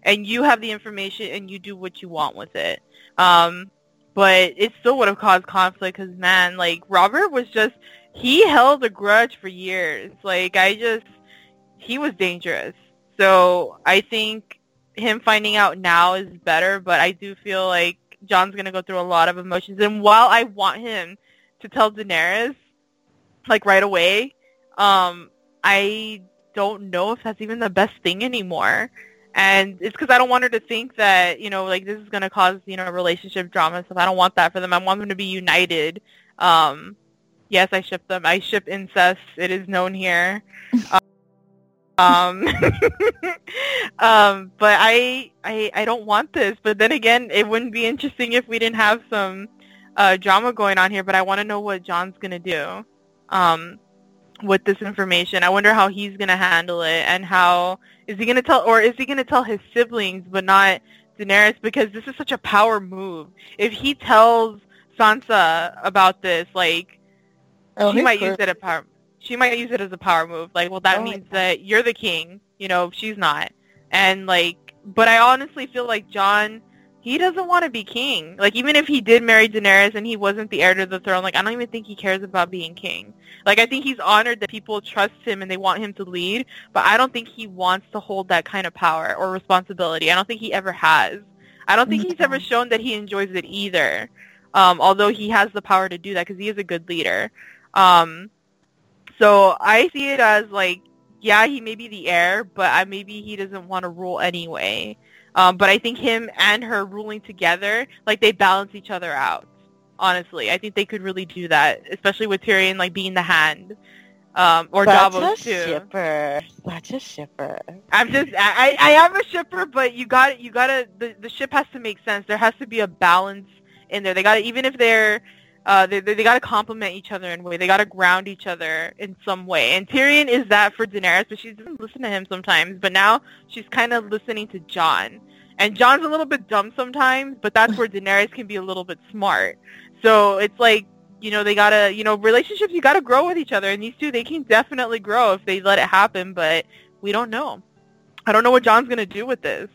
and you have the information, and you do what you want with it. Um, but it still would have caused conflict because man, like Robert was just he held a grudge for years. Like I just he was dangerous. So I think him finding out now is better, but I do feel like Jon's gonna go through a lot of emotions. And while I want him to tell Daenerys like right away, um, I don't know if that's even the best thing anymore. And it's because I don't want her to think that, you know, like this is going to cause, you know, relationship drama and stuff. I don't want that for them. I want them to be united. Um, yes, I ship them. I ship incest. It is known here. um, um, but I, I, I don't want this. But then again, it wouldn't be interesting if we didn't have some uh, drama going on here. But I want to know what Jon's going to do. Um, with this information. I wonder how he's going to handle it and how is he going to tell or is he going to tell his siblings but not Daenerys because this is such a power move. If he tells Sansa about this like Oh, she might use it as power she might use it as a power move. Like, well that Oh means that you're the king, you know, she's not. And like but I honestly feel like Jon he doesn't want to be king. Like even if he did marry Daenerys and he wasn't the heir to the throne, like I don't even think he cares about being king. Like I think he's honored that people trust him and they want him to lead, but I don't think he wants to hold that kind of power or responsibility. I don't think he ever has. I don't think he's ever shown that he enjoys it either. Um, although he has the power to do that because he is a good leader. Um, so I see it as like, yeah, he may be the heir, but I, maybe he doesn't want to rule anyway. Um, but I think him and her ruling together, like they balance each other out. Honestly, I think they could really do that, especially with Tyrion like being the hand, um, or Such Davos a too. shipper. Such a shipper. I'm just I, I am a shipper, but you got you gotta the, the ship has to make sense. There has to be a balance in there. They got to even if they're uh, they they, they got to complement each other in a way. They got to ground each other in some way. And Tyrion is that for Daenerys, but she doesn't listen to him sometimes. But now she's kind of listening to Jon. And Jon's a little bit dumb sometimes, but that's where Daenerys can be a little bit smart. So it's like you know they gotta you know relationships you gotta grow with each other, and these two they can definitely grow if they let it happen. But we don't know. I don't know what Jon's gonna do with this.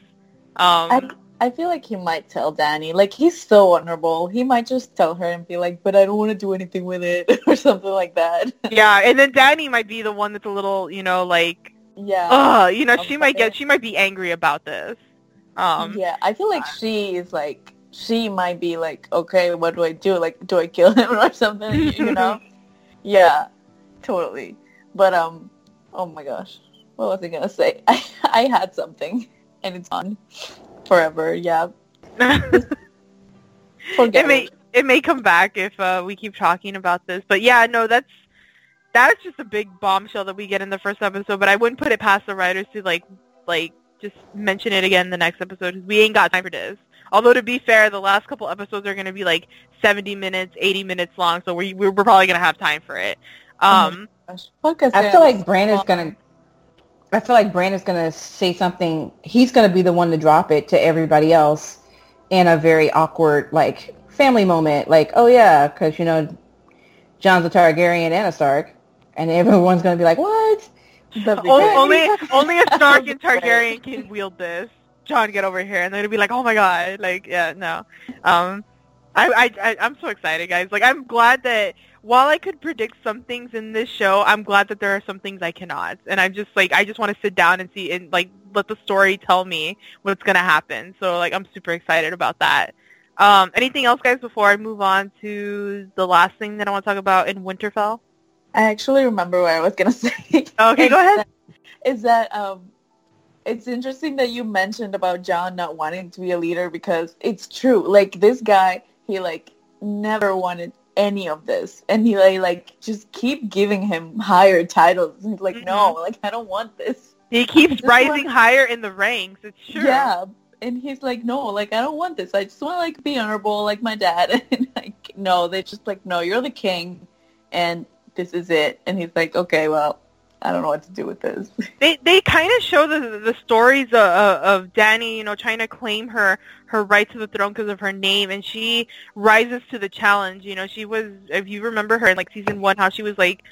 Um, I, I feel like he might tell Dany. Like he's so honorable. He might just tell her and be like, "But I don't want to do anything with it," or something like that. yeah, and then Dany might be the one that's a little, you know, like, yeah. ugh, you know, I'm she might get, she might be angry about this. Um, yeah, I feel like she is like she might be like, okay, what do I do? Like, do I kill him or something? You, you know? yeah, totally. But um, oh my gosh, what was I gonna say? I I had something, and it's on forever. Yeah, forget it may, it may come back if uh, we keep talking about this. But yeah, no, that's that's just a big bombshell that we get in the first episode. But I wouldn't put it past the writers to like, like just mention it again in the next episode 'cause we ain't got time for this. Although to be fair, the last couple episodes are going to be like 70 minutes, 80 minutes long, so we we're probably going to have time for it. Um, Gosh, podcast I feel is- like Brandon's gonna. I feel like Brandon's gonna say something. He's gonna be the one to drop it to everybody else in a very awkward, like family moment. Like, oh yeah, because you know, Jon's a Targaryen and a Stark, and everyone's gonna be like, what? Only only, a Stark and. Targaryen can wield this. Jon, get over here, and they're gonna be like, "Oh my god!" Like, yeah, no. Um, I, I, I, I'm so excited, guys. Like, I'm glad that while I could predict some things in this show, I'm glad that there are some things I cannot, and I'm just like, I just want to sit down and see and like let the story tell me what's gonna happen. So, like, I'm super excited about that. Um, anything else, guys, before I move on to the last thing that I want to talk about in Winterfell? I actually remember what I was gonna say. Okay, go ahead. Is that um, it's interesting that you mentioned about Jon not wanting to be a leader because it's true. Like this guy, he like never wanted any of this, and he like like just keep giving him higher titles. He's like, no, mm-hmm. like I don't want this. He keeps rising want- higher in the ranks. It's true. Yeah. And he's like, no, like I don't want this. I just want to like be honorable, like my dad. And like, no, they just like, no, you're the king, and this is it. And he's like, okay, well, I don't know what to do with this. they they kind of show the the stories of, of Dany, you know, trying to claim her her right to the throne because of her name, and she rises to the challenge. You know, she was, if you remember her in like season one, how she was like,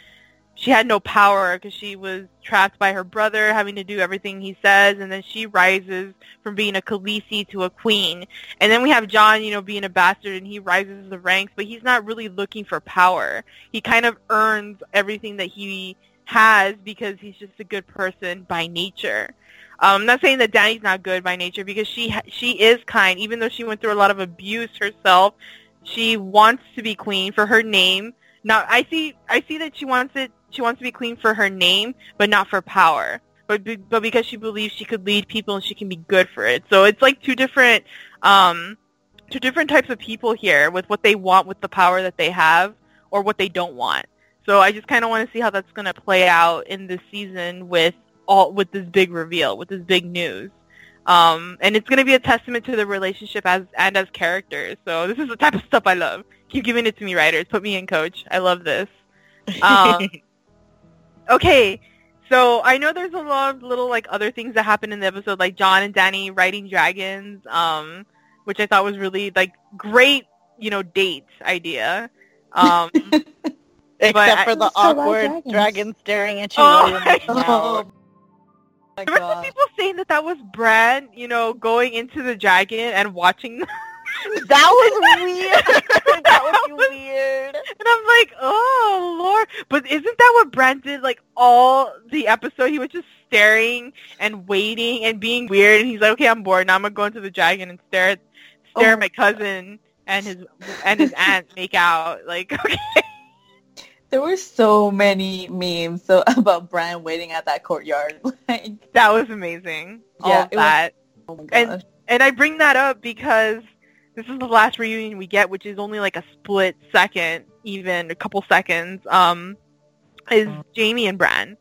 she had no power because she was trapped by her brother, having to do everything he says, and then she rises from being a Khaleesi to a queen. And then we have Jon, you know, being a bastard, and he rises the ranks, but he's not really looking for power. He kind of earns everything that he has because he's just a good person by nature. Um, I'm not saying that Dany's not good by nature because she she is kind, even though she went through a lot of abuse herself. She wants to be queen for her name. Now I see I see that she wants it she wants to be clean for her name, but not for power. But but because she believes she could lead people and she can be good for it. So it's like two different um two different types of people here with what they want with the power that they have or what they don't want. So I just kind of want to see how that's going to play out in this season with all with this big reveal, with this big news. Um, and it's going to be a testament to the relationship as and as characters. So this is the type of stuff I love. Keep giving it to me, writers. Put me in, coach. I love this. Um, okay, so I know there's a lot of little like other things that happen in the episode, like Jon and Dany riding dragons, um, which I thought was really like great, you know, date idea. Um, Except I- for the Let's go ride awkward dragon staring at you. Oh while oh my my remember people saying that that was Bran, you know, going into the dragon and watching That was weird. that was was- weird. And I'm like, oh lord! But isn't that what Bran did? Like all the episode, he was just staring and waiting and being weird. And he's like, okay, I'm bored. Now I'm gonna go into the dragon and stare at stare Oh. at my cousin and his and his aunt make out. Like, okay, There were so many memes so about Bran waiting at that courtyard. Like, that was amazing. All Yeah, of it was- that. oh my And- gosh. And I bring that up because this is the last reunion we get, which is only like a split second, even a couple seconds. Um, is Jaime and Bran,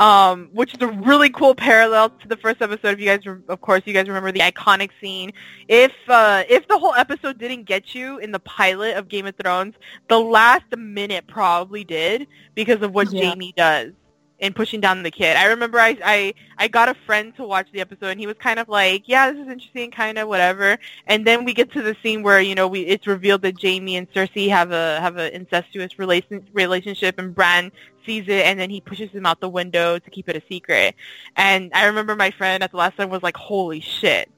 um, which is a really cool parallel to the first episode. If you guys, re- of course, you guys remember the iconic scene. If uh, if the whole episode didn't get you in the pilot of Game of Thrones, the last minute probably did because of what Yeah. Jaime does in pushing down the kid. I remember I, I I got a friend to watch the episode and he was kind of like, yeah, this is interesting, kind of whatever. And then we get to the scene where you know we it's revealed that Jaime and Cersei have a have an incestuous relation relationship, and Bran sees it, and then he pushes him out the window to keep it a secret. And I remember my friend at the last time was like, holy shit.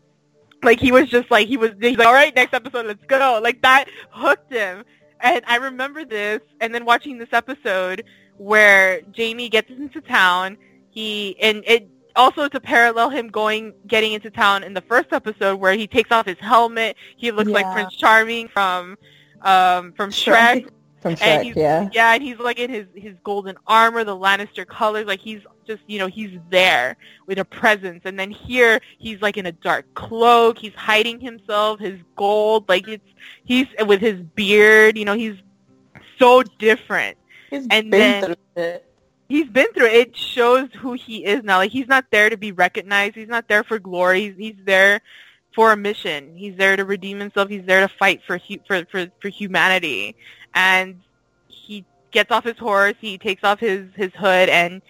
Like he was just like he was he's like, all right, next episode, let's go. Like that hooked him. And I remember this, and then watching this episode where Jaime gets into town. He and it also to parallel him going getting into town in the first episode where he takes off his helmet. He looks like Prince Charming from um from Shrek. From And Shrek, he's, yeah. yeah, and he's like in his his golden armor, the Lannister colors, like he's just you know he's there with a presence. And then here he's like in a dark cloak, he's hiding himself, his gold, like it's he's with his beard, you know he's so different. He's and been then- through it. He's been through it. It shows who he is now. Like he's not there to be recognized. He's not there for glory. He's, he's there for a mission. He's there to redeem himself. He's there to fight for hu- for for, for humanity. And he gets off his horse. He takes off his his hood and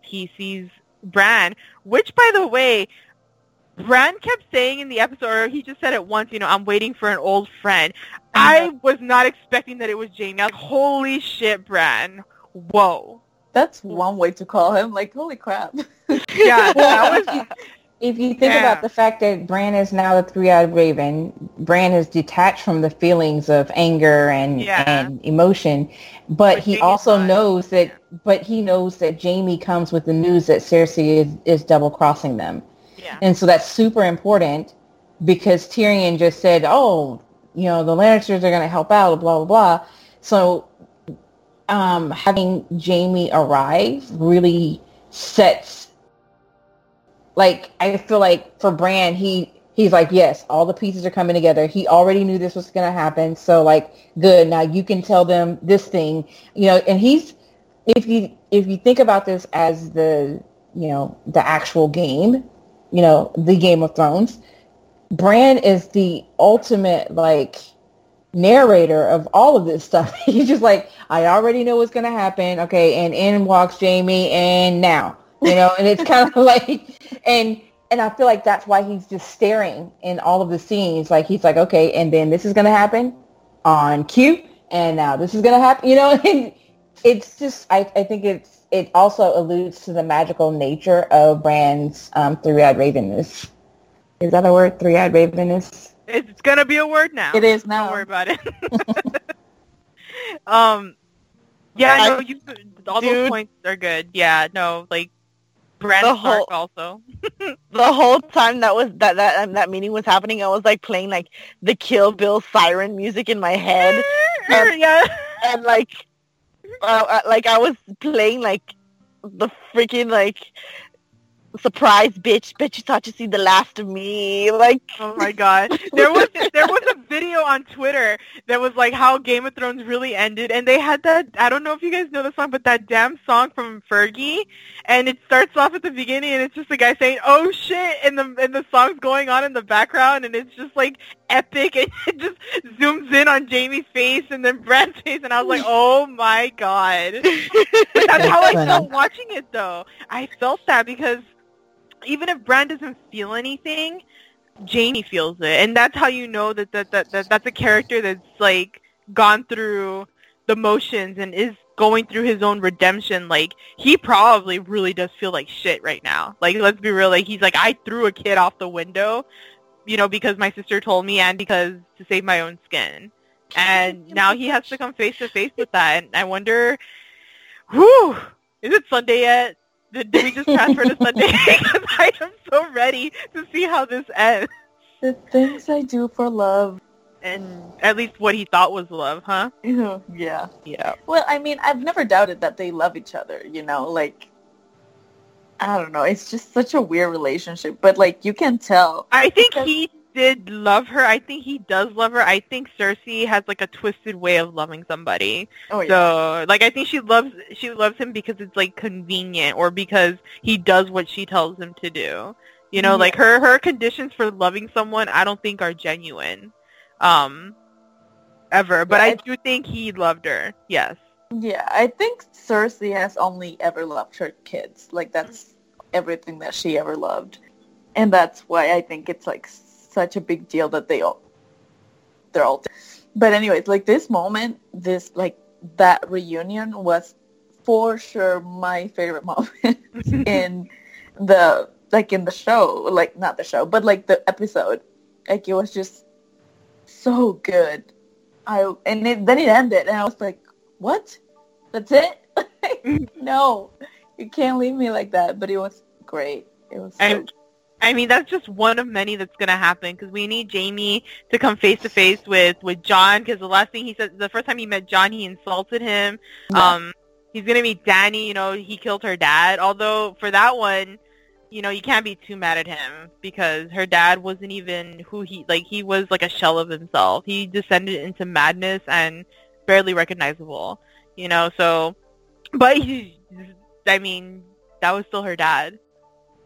he sees Bran. Which, by the way, Bran kept saying in the episode, or he just said it once. You know, I'm waiting for an old friend. Uh-huh. I was not expecting that it was Jaime. I was like, holy shit, Bran. Whoa. That's one way to call him. Like, holy crap. Yeah, that was If you think Yeah. about the fact that Bran is now the three-eyed raven, Bran is detached from the feelings of anger and Yeah. and emotion, but, But he Jaime's also knows that. But he knows that Jaime comes with the news that Cersei is, is double crossing them, yeah. and so that's super important because Tyrion just said, "Oh, you know, the Lannisters are going to help out," blah blah blah. So um, having Jamie arrive really sets like I feel like for Bran, he he's like, yes, all the pieces are coming together. He already knew this was going to happen, so like, good. Now you can tell them this thing, you know. And he's if you if you think about this as the you know the actual game, you know, the Game of Thrones, Bran is the ultimate like narrator of all of this stuff. He's just like, I already know what's going to happen. Okay, and in walks Jaime, and now you know, and it's kind of like, and and I feel like that's why he's just staring in all of the scenes. Like he's like, okay, and then this is going to happen on cue, and now this is going to happen. You know, and it's just, I I think it's it also alludes to the magical nature of Bran's um, three-eyed ravenness. Is that a word? Three-eyed ravenness. It's gonna be a word now. It is Don't worry about it. um, yeah, I- no, you all those points are good. Yeah, no, like The whole- also. The whole time that was that that um, that meeting was happening, I was like playing like the Kill Bill siren music in my head, And- yeah, and like uh, uh, like I was playing like the freaking like surprise bitch. Bet you thought you see the last of me. Like Oh my god. There was there was a video on Twitter that was like how Game of Thrones really ended and they had that I don't know if you guys know the song, but that damn song from Fergie and it starts off at the beginning and it's just a guy saying, Oh shit and the and the song's going on in the background and it's just like epic and it just zooms in on Jaime's face and then Bran's face and I was like, Oh my god. But that's how I felt watching it though. I felt that because even if Bran doesn't feel anything, Jamie feels it, and that's how you know that that, that, that that's a character that's like gone through the motions and is going through his own redemption. Like he probably really does feel like shit right now. Like let's be real. Like he's like I threw a kid off the window, you know, because my sister told me, and because to save my own skin. And now he has to come face to face with that. And I wonder, whew, is it Sunday yet? Did, did we just transfer to Sunday? Because I am so ready to see how this ends. The things I do for love. And at least what he thought was love, huh? yeah. Yeah. Well, I mean, I've never doubted that they love each other, you know, like I don't know, it's just such a weird relationship, but like you can tell. I think Because- he did love her. I think he does love her. I think Cersei has like a twisted way of loving somebody. Oh yeah. So, like, I think she loves she loves him because it's like convenient, or because he does what she tells him to do. You know, Yeah. like her her conditions for loving someone, I don't think are genuine, um, ever. But Yeah, I I- do think he loved her. Yes. Yeah, I think Cersei has only ever loved her kids. Like that's everything that she ever loved. And that's why I think it's like such a big deal that they all they're all But anyways, like this moment, this like that reunion was for sure my favorite moment in the like in the show, like not the show, but like the episode. Like it was just so good. I and it, then it ended, and I was like, "What? That's it? no, you can't leave me like that." But it was great. It was. So I, I mean, that's just one of many that's gonna happen because we need Jaime to come face to face with with Jon because the last thing he said, the first time he met Jon, he insulted him. Yeah. Um, he's gonna meet Dany. You know, he killed her dad. Although for that one, you know, you can't be too mad at him because her dad wasn't even who he like. He was like a shell of himself. He descended into madness and barely recognizable. You know, so, but he, I mean, that was still her dad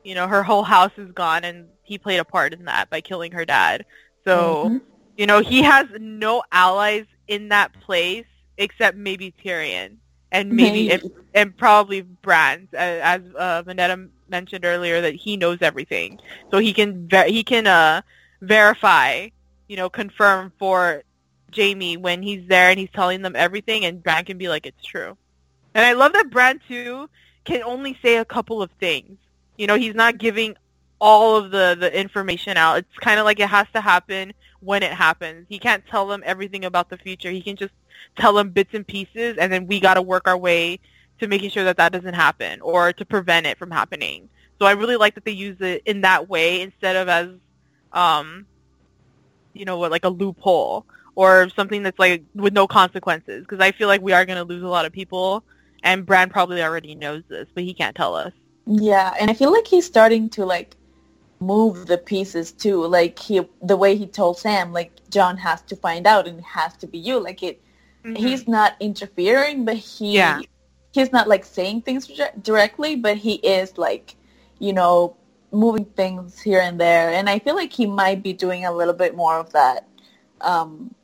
you know, her whole house is gone and he played a part in that by killing her dad. So, Mhm. you know, he has no allies in that place except maybe Tyrion and maybe, Maybe. And, and probably Bran, as, as uh, Vanetta mentioned earlier, that he knows everything. So he can ver- he can uh, verify, you know, confirm for Jaime when he's there and he's telling them everything, and Bran can be like, it's true. And I love that Bran too can only say a couple of things. You know, he's not giving all of the, the information out. It's kind of like it has to happen when it happens. He can't tell them everything about the future. He can just tell them bits and pieces, and then we got to work our way to making sure that that doesn't happen or to prevent it from happening. So I really like that they use it in that way instead of as, um, you know, what like a loophole or something that's like with no consequences. Because I feel like we are going to lose a lot of people, and Bran probably already knows this, but he can't tell us. Yeah, and I feel like he's starting to like move the pieces too. Like he, the way he told Sam, like Jon has to find out and it has to be you. Like it, he's not interfering, but he, Yeah. He's not like saying things dire- directly, but he is like, you know, moving things here and there. And I feel like he might be doing a little bit more of that um,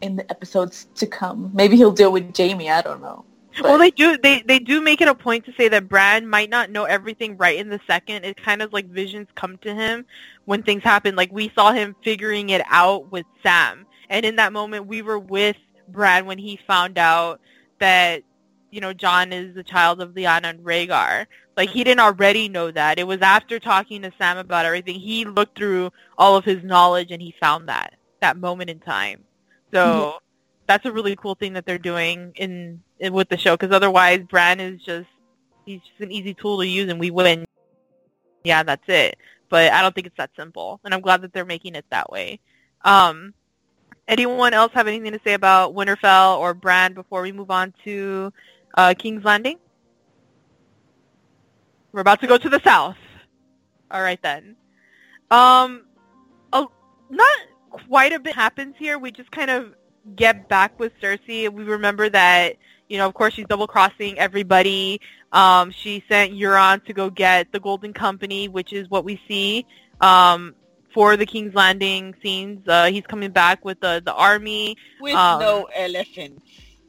in the episodes to come. Maybe he'll deal with Jaime. I don't know. Well, they do. They they do make it a point to say that Bran might not know everything right in the second. It kind of like visions come to him when things happen. Like we saw him figuring it out with Sam, and in that moment, we were with Bran when he found out that you know Jon is the child of Lyanna and Rhaegar. Like he didn't already know that. It was after talking to Sam about everything. He looked through all of his knowledge and he found that that moment in time. So that's a really cool thing that they're doing in, in with the show because otherwise Bran is just he's just an easy tool to use and we win. Yeah, that's it. But I don't think it's that simple, and I'm glad that they're making it that way. Um, anyone else have anything to say about Winterfell or Bran before we move on to uh, King's Landing? We're about to go to the south. All right then. Um, a, not quite a bit happens here. We just kind of get back with Cersei. We remember that, you know, of course she's double crossing everybody. Um, she sent Euron to go get the Golden Company, which is what we see um, for the King's Landing scenes. Uh, he's coming back with the the army With Um, no elephants.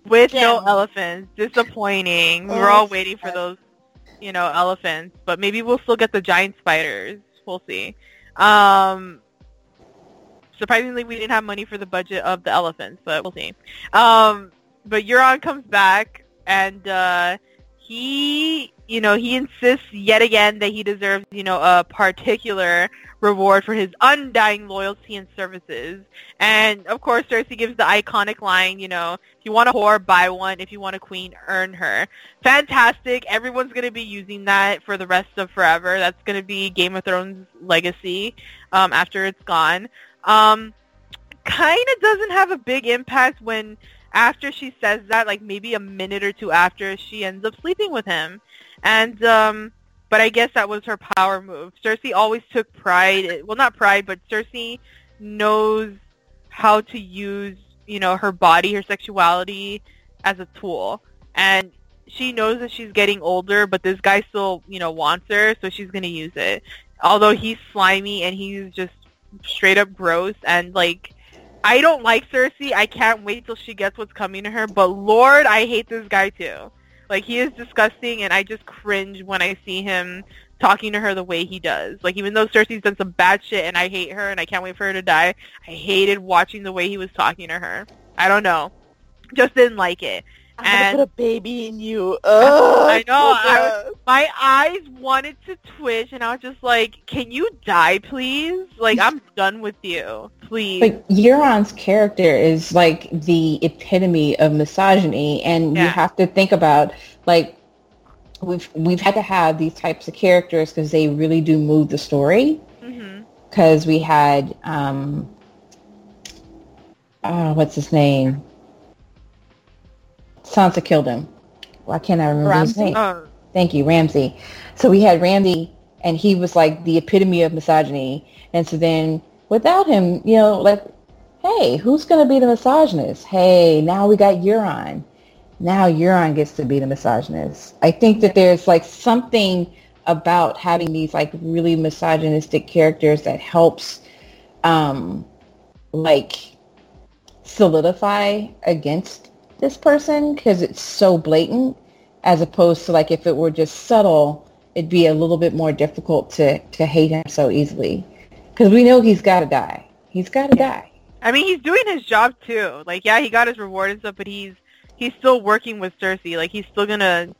With no elephants. Disappointing. Oh, We're all waiting for those, you know, elephants. But maybe we'll still get the giant spiders. We'll see. Um, surprisingly, we didn't have money for the budget of the elephants, but we'll see. Um, but Euron comes back, and uh, he, you know, he insists yet again that he deserves, you know, a particular reward for his undying loyalty and services. And of course, Cersei gives the iconic line, you know, if you want a whore, buy one. If you want a queen, earn her. Fantastic. Everyone's going to be using that for the rest of forever. That's going to be Game of Thrones legacy um, after it's gone. Um, kind of doesn't have a big impact when after she says that, like maybe a minute or two after, she ends up sleeping with him. And um, but I guess that was her power move. Cersei always took pride. Well, not pride, but Cersei knows how to use, you know, her body, her sexuality as a tool. And she knows that she's getting older, but this guy still, you know, wants her, so she's to use it. Although he's slimy and he's just straight up gross and like I don't like Cersei. I can't wait till she gets what's coming to her, but Lord, I hate this guy too. Like he is disgusting and I just cringe when I see him talking to her the way he does. Like even though Cersei's done some bad shit and I hate her and I can't wait for her to die, I hated watching the way he was talking to her. I don't know. Just didn't like it. I'm And- gonna put a baby in you. Ugh, I know, I gross. My eyes wanted to twitch and I was just like, "Can you die, please? Like I'm done with you. Please." But Euron's character is like the epitome of misogyny, and Yeah. you have to think about like we've we've had to have these types of characters because they really do move the story. Because we had um, uh, what's his name? Sansa killed him. Why can't I remember his name? Oh, Thank you, Ramsay. So we had Ramsay, and he was like the epitome of misogyny. And so then without him, you know, like, hey, who's going to be the misogynist? Hey, now we got Euron. Now Euron gets to be the misogynist. I think that there's like something about having these like really misogynistic characters that helps, um, like solidify against this person because it's so blatant as opposed to like if it were just subtle, it'd be a little bit more difficult to, to hate him so easily. Because we know he's got to die. He's got to die. I mean, he's doing his job too. Like, yeah, he got his reward and stuff, but he's he's still working with Cersei. Like, he's still gonna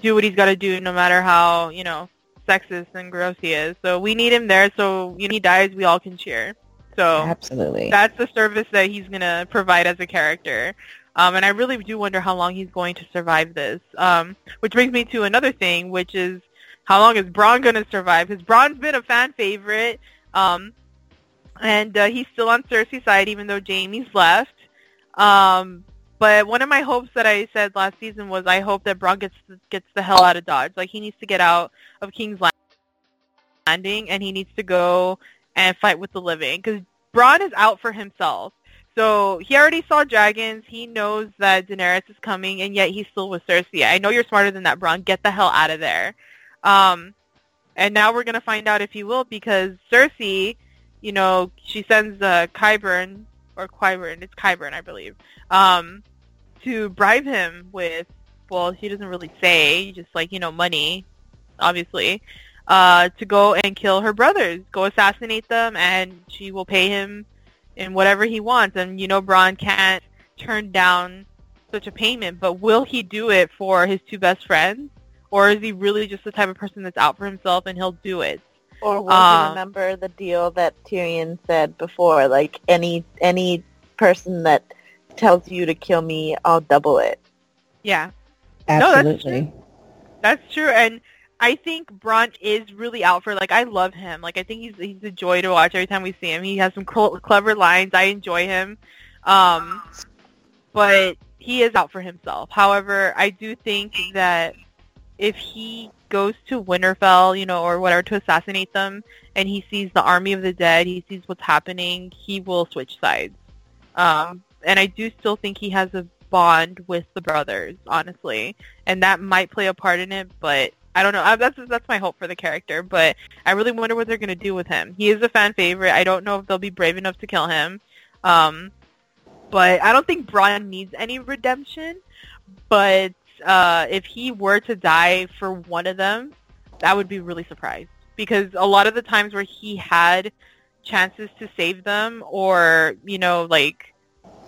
do what he's got to do, no matter how you know sexist and gross he is. So we need him there. So you know, he dies, we all can cheer. So Absolutely. that's the service that he's gonna provide as a character. Um, and I really do wonder how long he's going to survive this. Um, which brings me to another thing, which is how long is Bronn going to survive? Because Bronn's been a fan favorite, um, and uh, he's still on Cersei's side, even though Jaime's left. Um, but one of my hopes that I said last season was I hope that Bronn gets gets the hell out of Dodge. Like he needs to get out of King's Landing, and he needs to go and fight with the living. Because Bronn is out for himself. So he already saw dragons. He knows that Daenerys is coming, and yet he's still with Cersei. I know you're smarter than that, Bronn. Get the hell out of there. Um, and now we're gonna find out if he will, because Cersei, you know, she sends uh, Qyburn or Qyburn, it's Qyburn, I believe, um, to bribe him with. Well, she doesn't really say, just like you know, money, obviously, uh, to go and kill her brothers, go assassinate them, and she will pay him in whatever he wants. And you know, Bronn can't turn down such a payment, but will he do it for his two best friends? Or is he really just the type of person that's out for himself and he'll do it? Or will Uh, you remember the deal that Tyrion said before? Like any any person that tells you to kill me, I'll double it. Yeah, No, that's Absolutely. that's true. And I think Bronn is really out for like I love him. Like I think he's he's a joy to watch every time we see him. He has some cl- clever lines. I enjoy him. Um, but he is out for himself. However, I do think that if he goes to Winterfell, you know, or whatever to assassinate them, and he sees the army of the dead, he sees what's happening, he will switch sides. Um, and I do still think he has a bond with the brothers, honestly, and that might play a part in it. But I don't know. Uh, That's that's my hope for the character. But I really wonder what they're gonna do with him. He is a fan favorite. I don't know if they'll be brave enough to kill him. Um, but I don't think Bronn needs any redemption. But uh, if he were to die for one of them, that would be really surprised because a lot of the times where he had chances to save them or you know like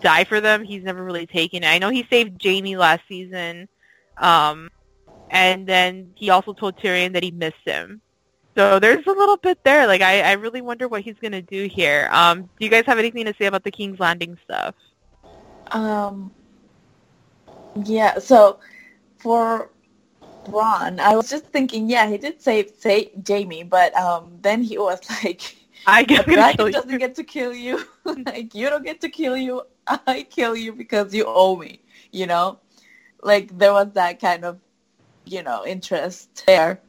die for them, he's never really taken it. I know he saved Jaime last season, um, and then he also told Tyrion that he missed him. So there's a little bit there. Like I, I really wonder what he's gonna do here. Um, do you guys have anything to say about the King's Landing stuff? Um, yeah, so for Ron, I was just thinking, yeah, he did save say Jaime, but um, then he was like, I "The get dragon doesn't get to kill you. like you don't get to kill you. I kill you because you owe me." You know, like there was that kind of, you know, interest there.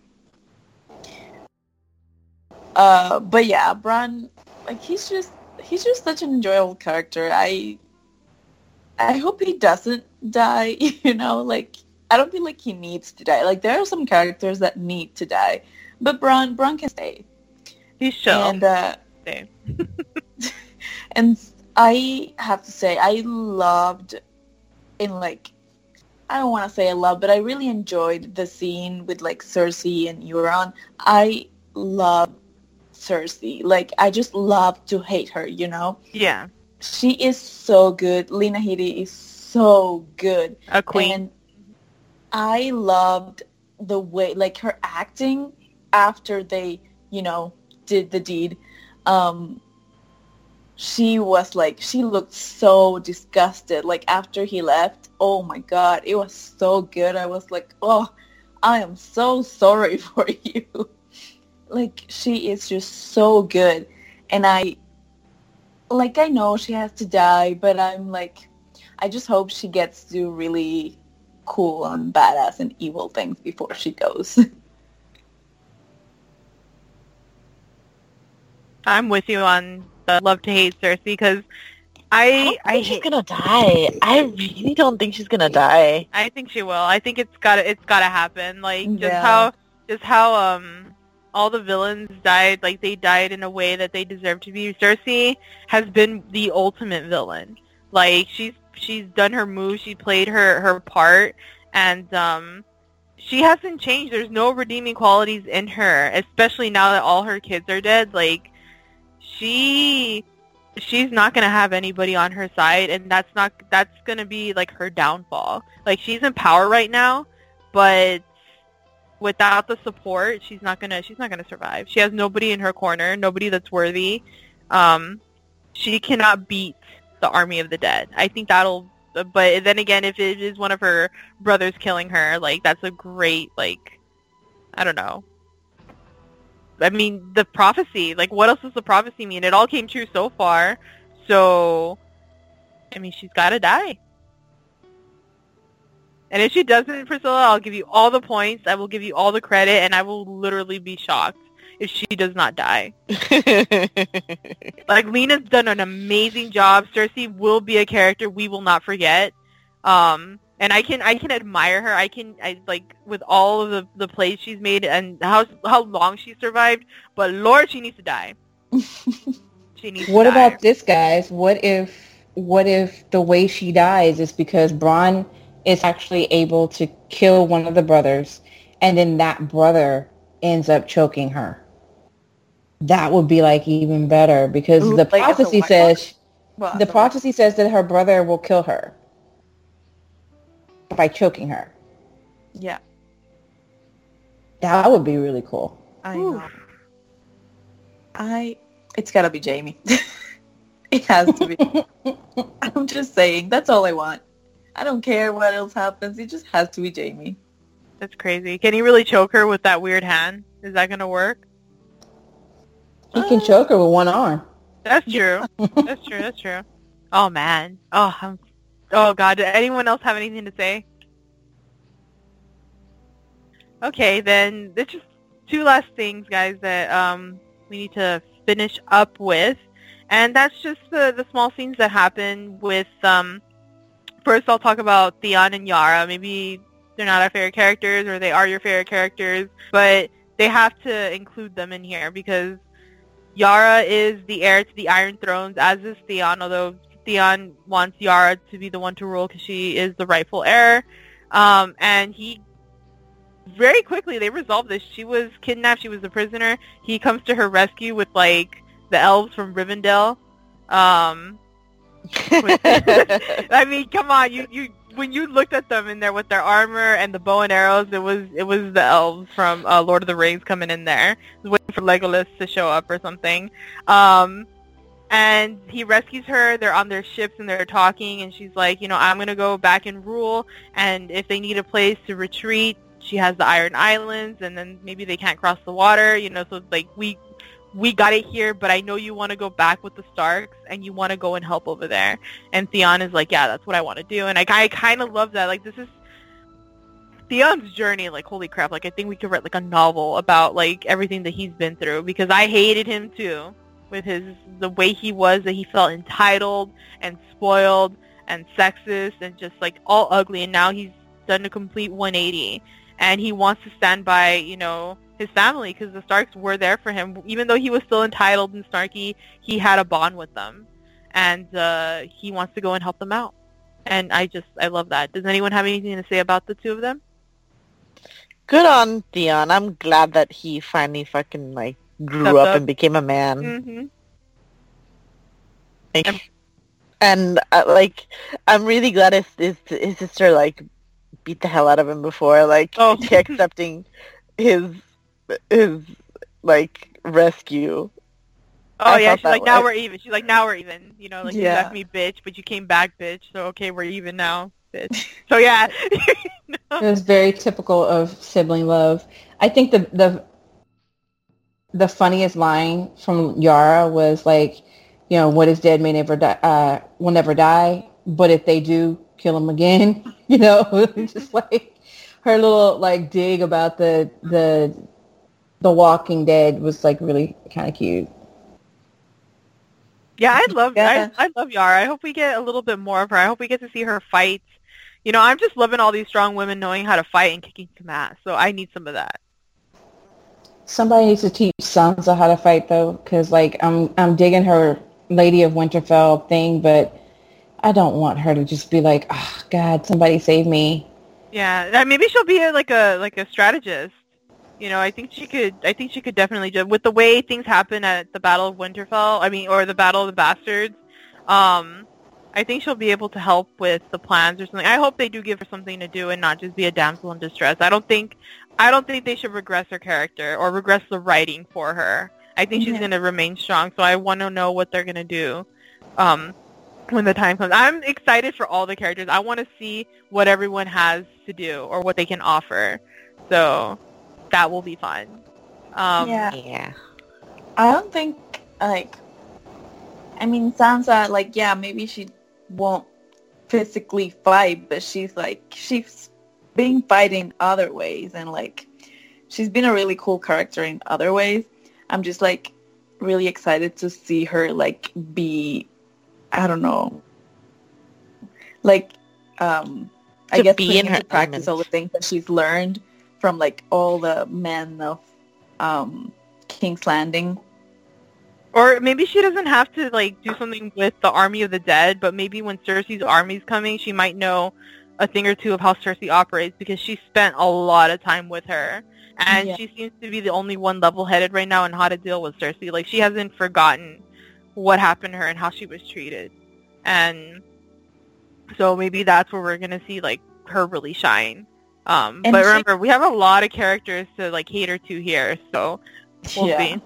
Uh, but yeah, Bronn, like he's just he's just such an enjoyable character. I I hope he doesn't die. You know, like I don't feel like he needs to die. Like there are some characters that need to die, but Bronn Bronn can stay. He's chill. And uh, Stay. and I have to say I loved in like I don't want to say I love, but I really enjoyed the scene with like Cersei and Euron. I love Cersei. Like I just love to hate her, you know? yeah, She is so good. Lena Headey is so good. a queen. And I loved the way, like her acting after they, you know, did the deed. Um, she was like, she looked so disgusted. Like after he left, oh my god, it was so good. I was like, oh, I am so sorry for you. like she is just so good, and I, like, I know she has to die, but I'm like, I just hope she gets to do really cool and badass and evil things before she goes. I'm with you on the love to hate Cersei because I I, think she's hate, gonna die. I really don't think she's gonna die. I think she will. I think it's gotta it's gotta happen. Like just Yeah. how just how um all the villains died like they died in a way that they deserve to be. Cersei has been the ultimate villain. Like she's she's done her move, she played her her part and um she hasn't changed. There's no redeeming qualities in her, especially now that all her kids are dead. Like she she's not going to have anybody on her side and that's not that's going to be like her downfall. Like she's in power right now, but without the support, she's not going to she's not going to survive. She has nobody in her corner, nobody that's worthy. Um she cannot beat the army of the dead. I think that'll but then again if it is one of her brothers killing her, like that's a great like I don't know. I mean, the prophecy, like what else does the prophecy mean? It all came true so far. So I mean, she's got to die. And if she doesn't, Priscilla, I'll give you all the points. I will give you all the credit, and I will literally be shocked if she does not die. Like Lena's done an amazing job. Cersei will be a character we will not forget. Um, and I can I can admire her. I can I like with all of the the plays she's made and how how long she survived. But Lord, she needs to die. she needs. What to die. about this, guys? What if what if the way she dies is because Bronn is actually able to kill one of the brothers, and then that brother ends up choking her? That would be like even better because Ooh, the like prophecy says Well, the prophecy says that her brother will kill her by choking her. Yeah, That would be really cool. I know. I. It's gotta be Jaime. it has to be. I'm just saying. That's all I want. I don't care what else happens. It just has to be Jaime. That's crazy. Can he really choke her with that weird hand? Is that gonna work? He can choke her with one arm. That's true. that's true. That's true. Oh man. Oh, I'm, oh god. Did anyone else have anything to say? Okay, then there's just two last things, guys, that um we need to finish up with, and that's just the the small scenes that happen with um. First, I'll talk about Theon and Yara. Maybe they're not our favorite characters, or they are your favorite characters, but they have to include them in here because Yara is the heir to the Iron Thrones, as is Theon, although Theon wants Yara to be the one to rule because she is the rightful heir. Um, and he very quickly they resolve this. She was kidnapped. She was a prisoner. He comes to her rescue with like the elves from Rivendell. Um, I mean, come on, you you when you looked at them in there with their armor and the bow and arrows, it was it was the elves from uh, Lord of the Rings coming in there, waiting for Legolas to show up or something. Um, and he rescues her. They're on their ships and they're talking, and she's like, you know, I'm gonna go back and rule, and if they need a place to retreat, she has the Iron Islands, and then maybe they can't cross the water, you know. So like we we got it here, but I know you want to go back with the Starks and you want to go and help over there. And Theon is like, yeah, that's what I want to do. And I, I kind of love that. Like, this is Theon's journey. Like, holy crap. Like, I think we could write, like, a novel about, like, everything that he's been through because I hated him, too, with his, the way he was, that he felt entitled and spoiled and sexist and just, like, all ugly. And now he's done a complete 180 and he wants to stand by, you know, his family because the Starks were there for him. Even though he was still entitled and snarky, he had a bond with them, and uh, he wants to go and help them out. And I just, I love that. Does anyone have anything to say about the two of them? Good on Theon. I'm glad that he finally fucking like grew up, up. and became a man. Mm-hmm. Like, and uh, like, I'm really glad his, his his sister like beat the hell out of him before like Oh. accepting his his like rescue. Oh I yeah, she's that like, now we're even. She's like, now we're even. You know, like you Yeah. left me, bitch, but you came back, bitch. So okay, we're even now, bitch. So yeah. It was very typical of sibling love. I think the the the funniest line from Yara was like, you know, what is dead may never die, uh, will never die. But if they do, kill him again. You know, just like her little like dig about the the the Walking Dead was like really kind of cute. Yeah, I love Yeah. I, I love Yara. I hope we get a little bit more of her. I hope we get to see her fight. You know, I'm just loving all these strong women knowing how to fight and kicking some ass. So I need some of that. Somebody needs to teach Sansa how to fight though, because like I'm I'm digging her Lady of Winterfell thing, but I don't want her to just be like, oh God, somebody save me. Yeah, uh, maybe she'll be a, like a like a strategist. You know, I think she could. I think she could definitely do with the way things happen at the Battle of Winterfell. I mean, or the Battle of the Bastards. Um, I think she'll be able to help with the plans or something. I hope they do give her something to do and not just be a damsel in distress. I don't think. I don't think they should regress her character or regress the writing for her. I think she's Yeah. going to remain strong. So I want to know what they're going to do. Um, when the time comes. I'm excited for all the characters. I want to see what everyone has to do or what they can offer. So that will be fun. Um, yeah. Yeah. I don't think like I mean Sansa like yeah maybe she won't physically fight but she's like she's been fighting other ways and like she's been a really cool character in other ways. I'm just like really excited to see her like be I don't know like um I guess be putting in her practice element. all the things that she's learned from like all the men of um King's Landing. Or maybe she doesn't have to like do something with the army of the dead, but maybe when Cersei's army's coming, she might know a thing or two of how Cersei operates because she spent a lot of time with her. And Yeah. she seems to be the only one level-headed right now in how to deal with Cersei. Like she hasn't forgotten what happened to her and how she was treated. And so maybe that's where we're going to see like her really shine. Um, And but she- remember, we have a lot of characters to like cater to here, so we'll Yeah. see.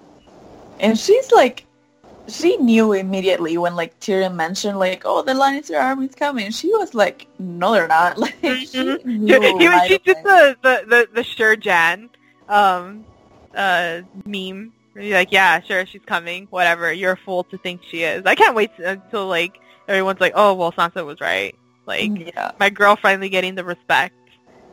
And she's like, she knew immediately when like Tyrion mentioned like, oh, the Lannister army's coming. She was like, no, they're not. Like she Mhm. knew He- he, right she did the, the, the, the sure Jan um, uh, meme. You're like, yeah, sure, she's coming. Whatever. You're a fool to think she is. I can't wait to, until like everyone's like, oh well, Sansa was right. Like Yeah. my girl finally getting the respect.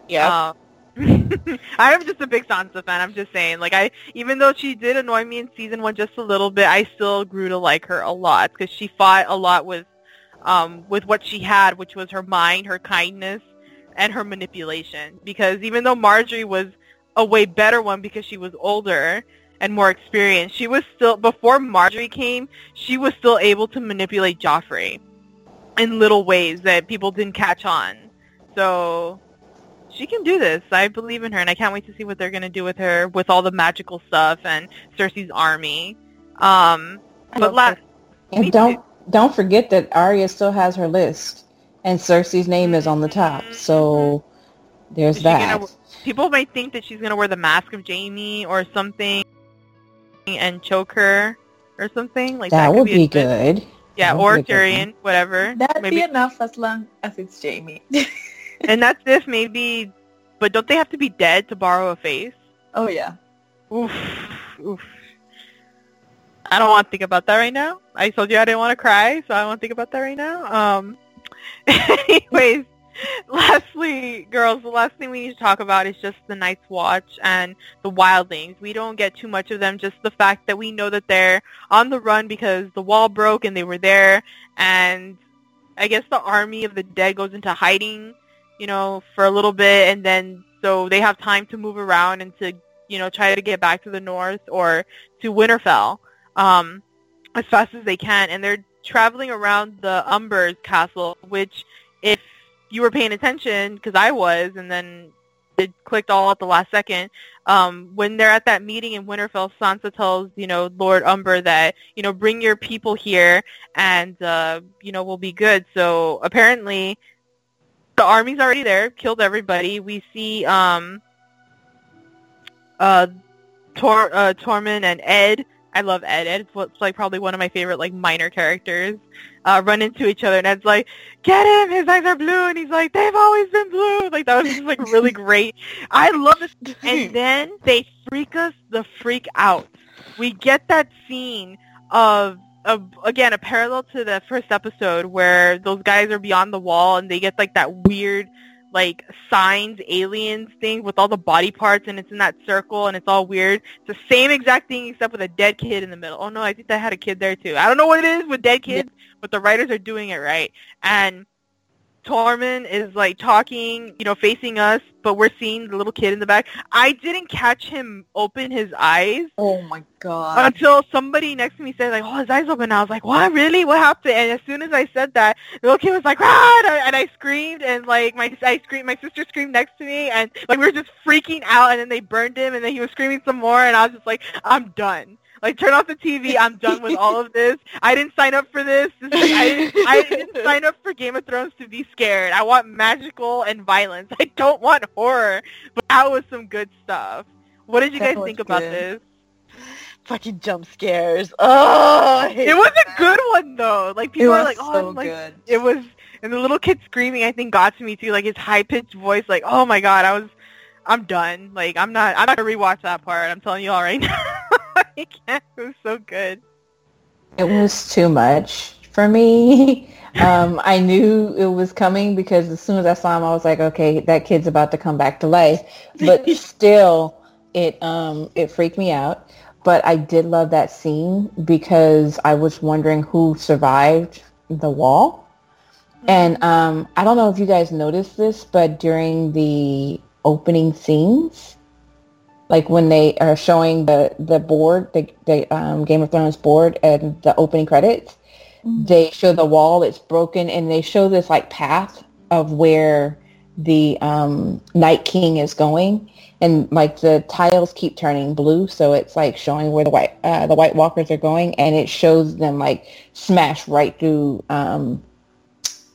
Yeah. Um, I'm just a big Sansa fan. I'm just saying, like I, even though she did annoy me in season one just a little bit, I still grew to like her a lot because she fought a lot with, um, with what she had, which was her mind, her kindness, and her manipulation. Because even though Margaery was a way better one because she was older and more experienced, she was still before Margaery came, she was still able to manipulate Joffrey in little ways that people didn't catch on. So she can do this. I believe in her, and I can't wait to see what they're gonna do with her with all the magical stuff and Cersei's army. Um, but hope last, And don't too. don't forget that Arya still has her list, and Cersei's name is on the top. So there's Is she gonna that. people might think that she's gonna wear the mask of Jaime or something and choke her or something like that. That would be a twist. good. Yeah, That would or be a. Tyrion, whatever. That'd maybe, be enough as long as it's Jaime. and that's if maybe. But don't they have to be dead to borrow a face? oh yeah. Oof, oof. I don't want to think about that right now. I told you I didn't want to cry, so I don't want to think about that right now. Um, anyways, lastly, girls, the last thing we need to talk about is just the Night's Watch and the Wildlings. We don't get too much of them, just the fact that we know that they're on the run because the wall broke and they were there, and I guess the army of the dead goes into hiding, you know, for a little bit, and then so they have time to move around and to, you know, try to get back to the north or to Winterfell um, as fast as they can, and they're traveling around the Umbers castle, which if you were paying attention, because I was, and then it clicked all at the last second. Um, when they're at that meeting in Winterfell, Sansa tells you know Lord Umber that you know bring your people here, and uh, you know we'll be good. So apparently, the army's already there, killed everybody. We see um, uh, Tor uh, Tormund and Edd. I love Edd. Edd's what's like probably one of my favorite like minor characters. Uh, run into each other, and Edd's like, "Get him! His eyes are blue," and he's like, "They've always been blue." Like that was just like really great. I love this. And then they freak us the freak out. We get that scene of of again a parallel to the first episode where those guys are beyond the wall and they get like that weird like signs aliens thing with all the body parts and it's in that circle and it's all weird. It's the same exact thing except with a dead kid in the middle. Oh no, I think that had a kid there too. I don't know what it is with dead kids, but the writers are doing it right. And Tormund is like talking, you know, facing us, but we're seeing the little kid in the back. I didn't catch him open his eyes Oh my god. until somebody next to me said like, "Oh, his eyes open." I was like, "What? Really? What happened?" And as soon as I said that, the little kid was like, "Ah!" And I, and I screamed, and like my I screamed, my sister screamed next to me, and like we were just freaking out. And then they burned him, and then he was screaming some more, and I was just like, "I'm done." Like turn off the TV. I'm done with all of this. I didn't sign up for this. this is, I, didn't, I didn't sign up for Game of Thrones to be scared. I want magical and violence. I don't want horror. But that was some good stuff. What did you That guys think about this? Fucking jump scares. Oh, It was a good one though. Like people are like, oh, so like, good. it was, and the little kid screaming, I think got to me too. Like his high pitched voice, like, oh my god, I was, I'm done. Like I'm not, I'm not gonna rewatch that part. I'm telling you all right now. I can't. It was so good. It was too much for me. Um, I knew it was coming because as soon as I saw him, I was like, okay, that kid's about to come back to life. But still, it um, it freaked me out. But I did love that scene because I was wondering who survived the wall. And um, I don't know if you guys noticed this, but during the opening scenes, like when they are showing the the board, the, the um, Game of Thrones board and the opening credits, they show the wall it's broken, and they show this like path of where the um, Night King is going, and like the tiles keep turning blue, so it's like showing where the white uh, the White Walkers are going, and it shows them like smash right through um,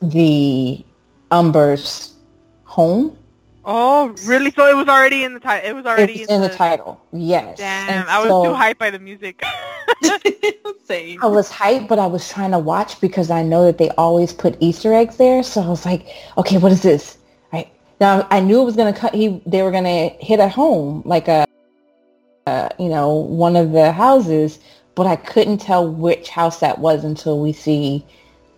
the Umber's home. Oh, really? So it was already in the title. It was already It's in the title, yes. Damn, And I was so- too hyped by the music. Same. I was hyped, but I was trying to watch because I know that they always put Easter eggs there. So I was like, okay, what is this? Right now, I knew it was gonna cut. He they were gonna hit a home, like a, uh, you know, one of the houses, but I couldn't tell which house that was until we see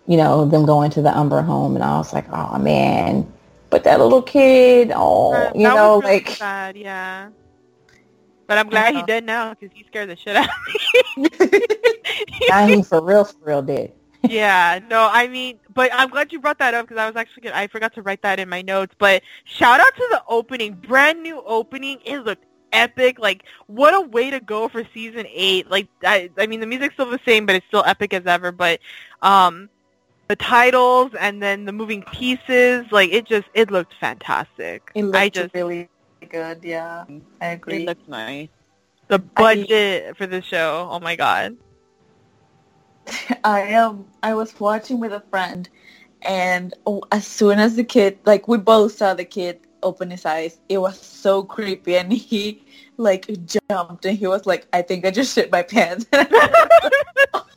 you know, them going to the Umber home, and I was like, oh man, but that little kid, oh, That- you know, really like sad, yeah. But I'm glad he did now because he scared the shit out of me. I mean, for real, for real, did. yeah, no, I mean, but I'm glad you brought that up because I was actually gonna, I forgot to write that in my notes. But shout out to the opening, brand new opening. It looked epic. Like, what a way to go for season eight. Like, I, I mean, the music's still the same, but it's still epic as ever. But, um, the titles and then the moving pieces, like, it just, it looked fantastic. It looked I just, really good. Yeah, I agree. It looks nice. the budget for the show. Oh my god. I um I was watching with a friend, and oh, as soon as the kid, like we both saw the kid open his eyes, it was so creepy, and he like jumped, and he was like, "I think I just shit my pants."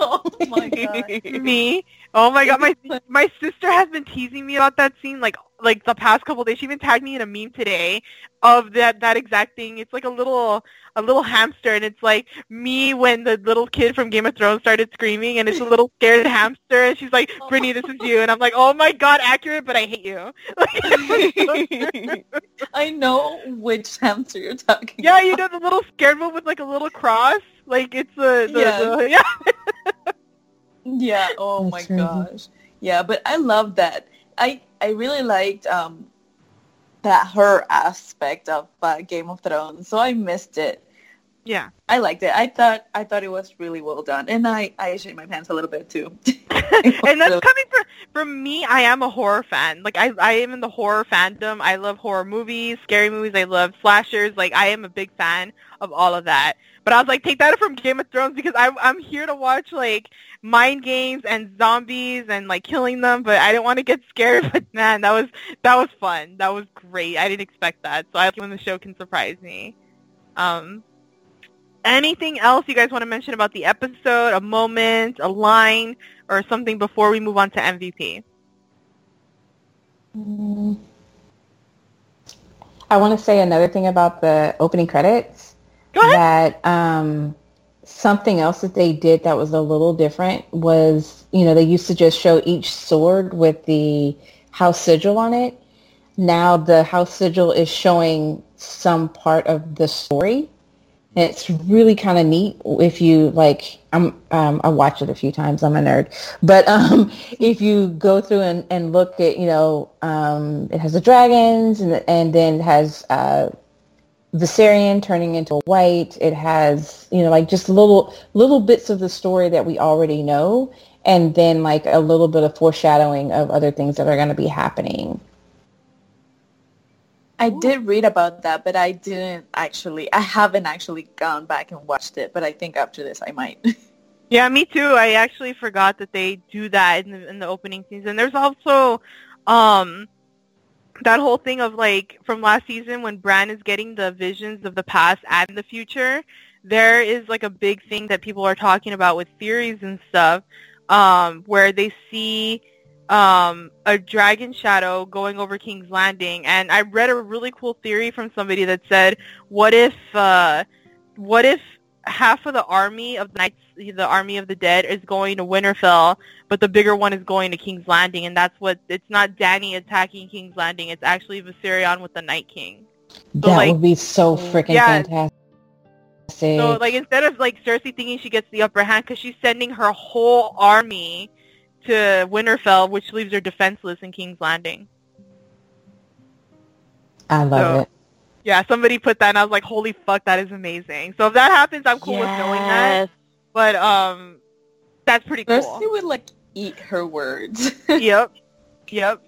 oh my god! me. Oh my god, my my sister has been teasing me about that scene like like the past couple days. She even tagged me in a meme today of that that exact thing. It's like a little a little hamster and it's like me when the little kid from Game of Thrones started screaming and it's a little scared hamster and she's like, Brittany, this is you and I'm like, Oh my god, accurate but I hate you. I know which hamster you're talking. yeah, about. you know the little scared one with like a little cross? Like it's a the, Yeah. the yeah. Yeah. Oh my gosh. Yeah, but I love that. I I really liked um that her aspect of uh, Game of Thrones, so I missed it. Yeah. I liked it. I thought I thought it was really well done, and I I shit my pants a little bit too. and that's coming from from me. I am a horror fan. Like I, I am in the horror fandom. I love horror movies, scary movies. I love slashers. Like I am a big fan of all of that. But I was like, take that from Game of Thrones because I'm I'm here to watch like mind games and zombies and like killing them. But I didn't want to get scared. But man, that was that was fun. That was great. I didn't expect that. So I when the show can surprise me. Um, anything else you guys want to mention about the episode? A moment, a line, or something before we move on to MVP? Mm. I want to say another thing about the opening credits. That um, something else that they did that was a little different was, you know, they used to just show each sword with the house sigil on it. Now the house sigil is showing some part of the story. And it's really kind of neat if you like. I'm um, I watched it a few times. I'm a nerd, but um, if you go through and, and look at you know um, it has the dragons and and then has uh, Viserion turning into white. It has you know like just little little bits of the story that we already know, and then like a little bit of foreshadowing of other things that are going to be happening. I did read about that, but I didn't actually. I haven't actually gone back and watched it, but I think after this I might. Yeah, me too. I actually forgot that they do that in the in the opening season. There's also um that whole thing of like from last season when Bran is getting the visions of the past and the future. There is like a big thing that people are talking about with theories and stuff, um, where they see um, a dragon shadow going over King's Landing, and I read a really cool theory from somebody that said, "What if, uh, what if half of the army of the knights, the army of the dead, is going to Winterfell, but the bigger one is going to King's Landing, and that's what it's not Dany attacking King's Landing; it's actually Viserion with the Night King. that like- would be so freaking Yeah. fantastic. So like instead of like Cersei thinking she gets the upper hand because she's sending her whole army to Winterfell, which leaves her defenseless in King's Landing. I love so- it. Yeah, somebody put that, and I was like, "Holy fuck, that is amazing!" So if that happens, I'm cool with knowing that. But um, that's pretty cool. Cersei would like eat her words. yep, yep.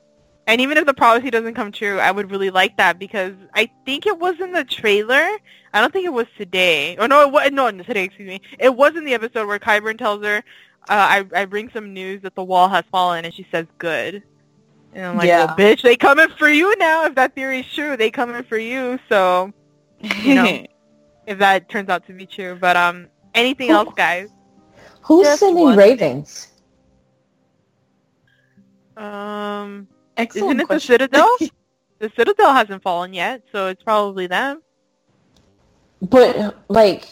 And even if the prophecy doesn't come true, I would really like that because I think it was in the trailer. I don't think it was today. Oh no, it was no no, today. Excuse me. It was in the episode where Qyburn tells her, uh, "I I bring some news that the wall has fallen," and she says, "Good." And I'm like, Yeah. "Well, bitch, they coming for you now. If that theory is true, they coming for you." So you know, if that turns out to be true, but um, anything Who- else, guys? Who's Just sending ravens? Um, Excellent Isn't it the. Citadel? the Citadel hasn't fallen yet, so it's probably them. But like,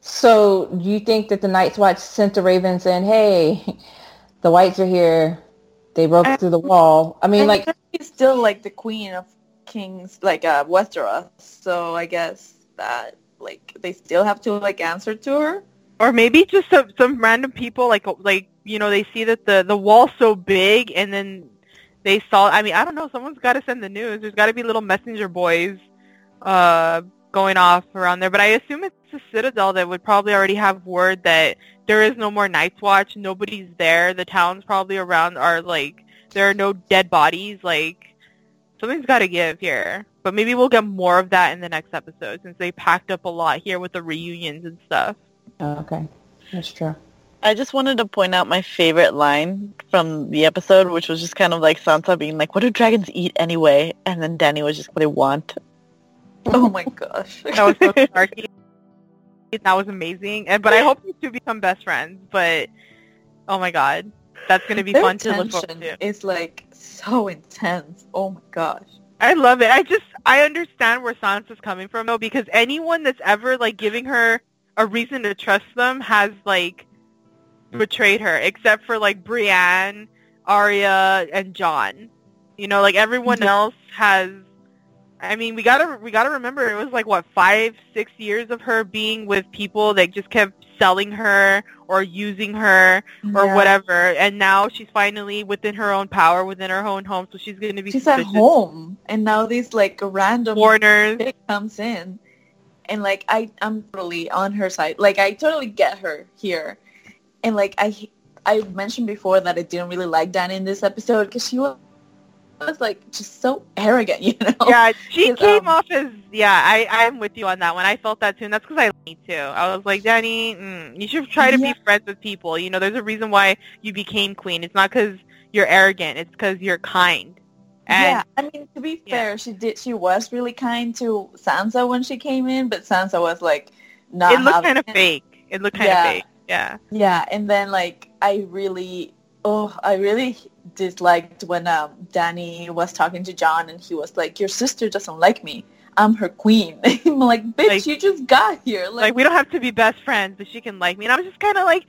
so do you think that the Night's Watch sent the Ravens saying, "Hey, the whites are here. They broke I- through the wall. I mean, And like, she's still like the queen of kings, like uh, Westeros. So I guess that like they still have to like answer to her. Or maybe just some some random people like like you know they see that the the wall's so big and then they saw. I mean I don't know. Someone's got to send the news. There's got to be little messenger boys uh, going off around there. But I assume it's the Citadel that would probably already have word that there is no more Night's Watch. Nobody's there. The towns probably around are like there are no dead bodies. Like something's got to give here. But maybe we'll get more of that in the next episode since they packed up a lot here with the reunions and stuff. oh, okay, that's true. I just wanted to point out my favorite line from the episode, which was just kind of like Sansa being like, "What do dragons eat anyway?" And then Dany was just, "What they want." Oh my gosh. That was so snarky. That was amazing. And but I hope these two become best friends. But oh my god, that's gonna be Their fun to look forward to. is like so intense. Oh my gosh. I love it. I just I understand where Sansa's coming from though, because anyone that's ever like giving her a reason to trust them has like betrayed her, except for like Brienne, Arya, and Jon. You know, like everyone Yeah. else has. I mean, we gotta we gotta remember it was like what five six years of her being with people that just kept selling her or using her or Yeah. whatever, and now she's finally within her own power, within her own home, so she's gonna be She's at home, and now this like random foreigners. comes in, and like I I'm totally on her side. Like I totally get her here, and like I I mentioned before that I didn't really like Dany in this episode because she was was like just so arrogant, you know. Yeah, she came um, off as yeah. I I'm with you on that one. I felt that too, and that's because I like me too. I was like, Dany, mm, you should try to Yeah. be friends with people. You know, there's a reason why you became queen. It's not because you're arrogant. It's because you're kind. And yeah, I mean to be Yeah. fair, she did. She was really kind to Sansa when she came in, but Sansa was like not. it looked kind of it. fake. It looked kind Yeah. of fake. Yeah. Yeah, and then like I really, oh, I really disliked when um, Dany was talking to Jon and he was like, "Your sister doesn't like me. I'm her queen." I'm like, "Bitch, Like- you just got here." Like, Like, we don't have to be best friends, but she can like me. And I was just kind of like,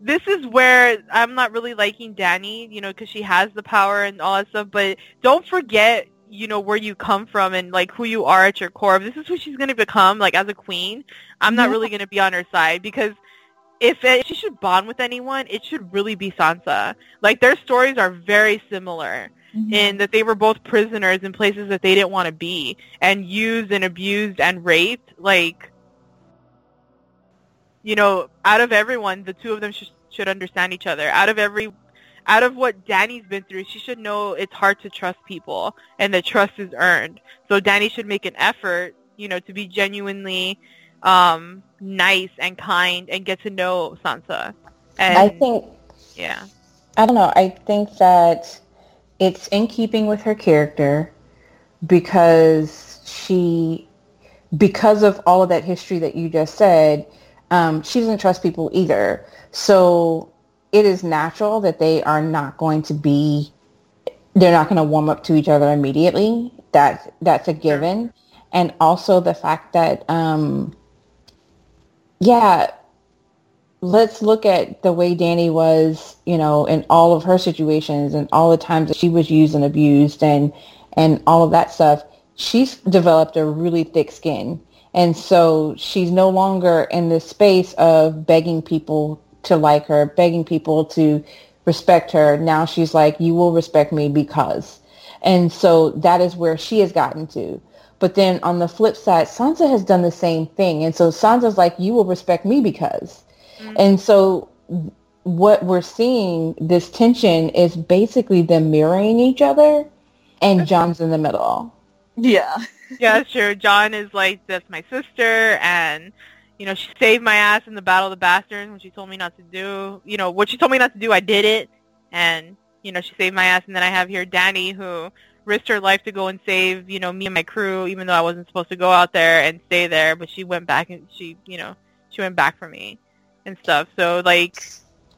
this is where I'm not really liking Dany, you know, because she has the power and all that stuff. But don't forget, you know, where you come from and like who you are at your core. If this is who she's going to become, like as a queen, I'm not Yeah. really going to be on her side because if, it, if she should bond with anyone, it should really be Sansa. Like their stories are very similar Mhm. in that they were both prisoners in places that they didn't want to be and used and abused and raped like you know out of everyone the two of them should should understand each other out of every out of what Dany's been through she should know it's hard to trust people and that trust is earned so Dany should make an effort you know to be genuinely um nice and kind and get to know Sansa and I think yeah I don't know. I think that it's in keeping with her character because she, because of all of that history that you just said, um, she doesn't trust people either. So it is natural that they are not going to be, they're not going to warm up to each other immediately. That that's a given. And also the fact that, um, yeah, let's look at the way Dany was, you know, in all of her situations and all the times that she was used and abused and and all of that stuff. She's developed a really thick skin. And so she's no longer in the space of begging people to like her, begging people to respect her. Now she's like, you will respect me because. And so that is where she has gotten to. But then on the flip side, Sansa has done the same thing. And so Sansa's like, you will respect me because. Mm-hmm. And so what we're seeing, this tension is basically them mirroring each other and Jon's in the middle. yeah, yeah, sure. true. Jon is like, that's my sister, and you know, she saved my ass in the Battle of the Bastards when she told me not to do, you know, what she told me not to do, I did it, and you know, she saved my ass. And then I have here Dany, who risked her life to go and save, you know, me and my crew, even though I wasn't supposed to go out there and stay there, but she went back and she, you know, she went back for me and stuff. So like,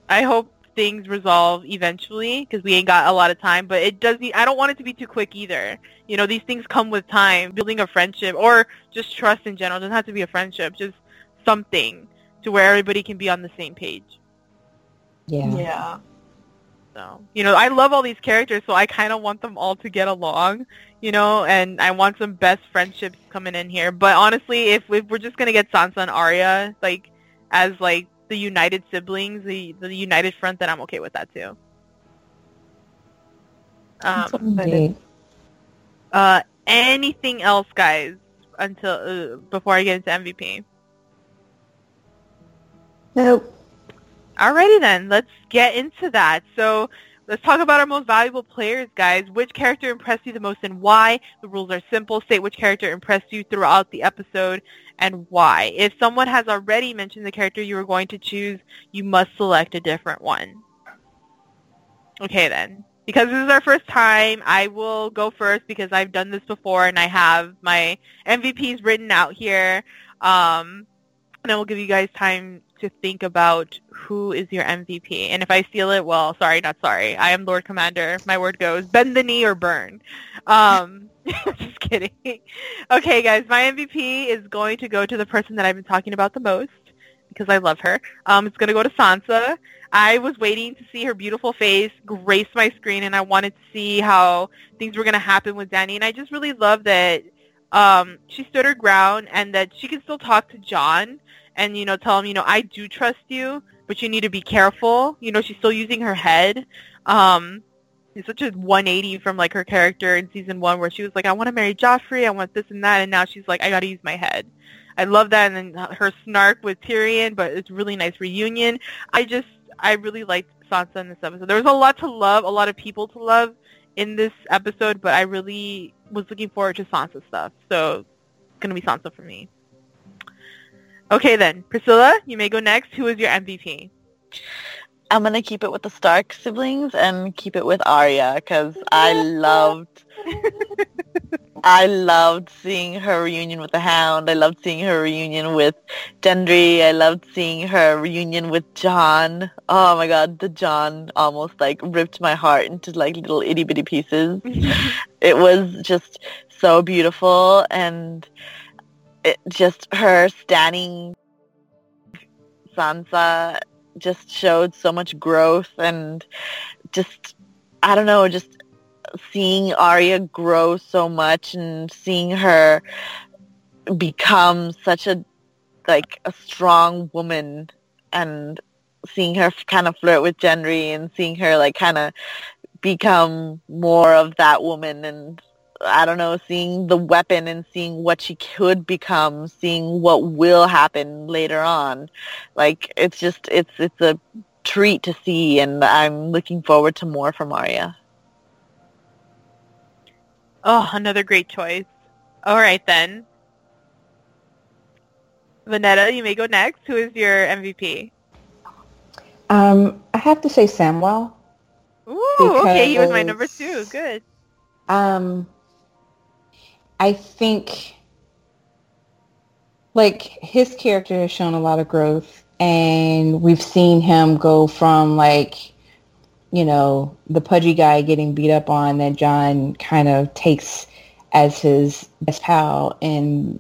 I hope things resolve eventually because we ain't got a lot of time. But it does. I don't want it to be too quick either. You know, these things come with time. Building a friendship or just trust in general it doesn't have to be a friendship. Just something to where everybody can be on the same page. Yeah. yeah. So, you know, I love all these characters, so I kind of want them all to get along, you know, and I want some best friendships coming in here. But honestly, if, if we're just going to get Sansa and Arya, like, as, like, the united siblings, the, the united front, then I'm okay with that, too. Um, uh, anything else, guys, until uh, before I get into MVP? Nope. Alrighty then, let's get into that. So let's talk about our most valuable players, guys. Which character impressed you the most and why? The rules are simple. State which character impressed you throughout the episode and why. If someone has already mentioned the character you were going to choose, you must select a different one. Okay then. Because this is our first time, I will go first because I've done this before and I have my MVPs written out here. Um, and I will give you guys time to think about who is your MVP. And if I steal it, well, sorry, not sorry. I am Lord Commander. My word goes, bend the knee or burn. Um, just kidding. Okay, guys, my MVP is going to go to the person that I've been talking about the most because I love her. Um, it's going to go to Sansa. I was waiting to see her beautiful face grace my screen, and I wanted to see how things were going to happen with Dany. And I just really love that um, she stood her ground and that she can still talk to Jon and, you know, tell him, you know, I do trust you, but you need to be careful. You know, she's still using her head. Um, it's such a 180 from, like, her character in season one where she was like, I want to marry Joffrey, I want this and that, and now she's like, I got to use my head. I love that, and then her snark with Tyrion, but it's really nice reunion. I just, I really liked Sansa in this episode. There was a lot to love, a lot of people to love in this episode, but I really was looking forward to Sansa stuff. So it's to be Sansa for me. Okay then, Priscilla, you may go next. Who is your MVP? I'm gonna keep it with the Stark siblings and keep it with Arya because I loved, I loved seeing her reunion with the Hound. I loved seeing her reunion with Gendry. I loved seeing her reunion with Jon. Oh my God, the Jon almost like ripped my heart into like little itty bitty pieces. it was just so beautiful and it just her standing Sansa just showed so much growth and just I don't know, just seeing Arya grow so much and seeing her become such a like a strong woman and seeing her kind of flirt with Gendry and seeing her like kind of become more of that woman and I don't know, seeing the weapon and seeing what she could become, seeing what will happen later on. Like it's just it's it's a treat to see and I'm looking forward to more from Arya. Oh, another great choice. All right then. Vanetta, you may go next. Who is your MVP? Um, I have to say Samwell. Ooh, okay, he was my number two. Good. Um, I think like his character has shown a lot of growth and we've seen him go from like you know the pudgy guy getting beat up on that Jon kind of takes as his best pal in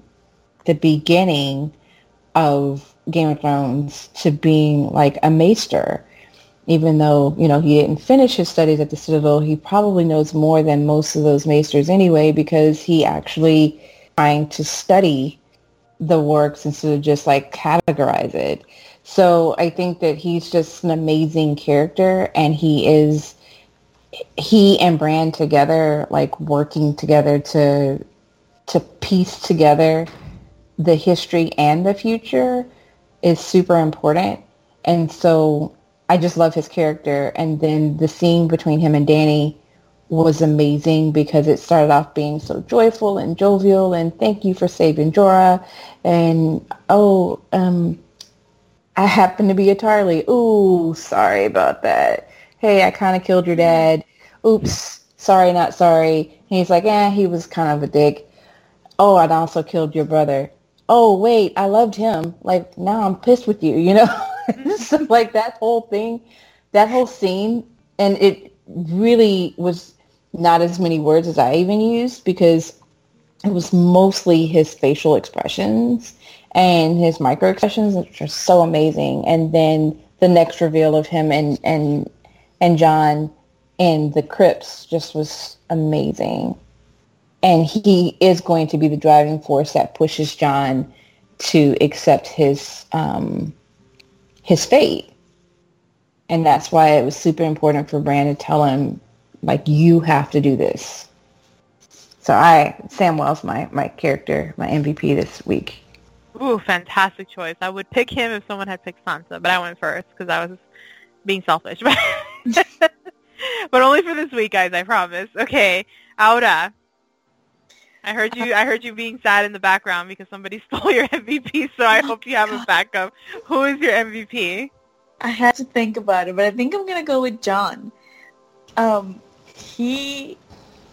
the beginning of Game of Thrones to being like a maester even though you know he didn't finish his studies at the Citadel, he probably knows more than most of those maesters anyway because he actually trying to study the works instead of just like categorize it. So I think that he's just an amazing character, and he is he and Bran together, like working together to to piece together the history and the future is super important. And so I just love his character. And then the scene between him and Dany was amazing because it started off being so joyful and jovial and thank you for saving Jorah and oh um I happen to be a Tarly. Ooh, sorry about that. Hey, I kind of killed your dad. Oops, sorry, not sorry. He's like, eh, he was kind of a dick. Oh, I'd also killed your brother. Oh, wait, I loved him. Like, now I'm pissed with you, you know? so like that whole thing, that whole scene, and it really was not as many words as I even used because it was mostly his facial expressions and his micro expressions, which are so amazing. And then the next reveal of him and and and Jon in the crypts just was amazing. And he is going to be the driving force that pushes Jon to accept his um, his fate. And that's why it was super important for Bran to tell him, like, you have to do this. So I, Samwell's my, my character, my MVP this week. Ooh, fantastic choice. I would pick him if someone had picked Sansa, but I went first because I was being selfish. but only for this week, guys. I promise. Okay, Aura. I heard you. I heard you being sad in the background because somebody stole your MVP. So I hope you have a backup. Who is your MVP? I had to think about it, but I think I'm gonna go with Jon. Um, he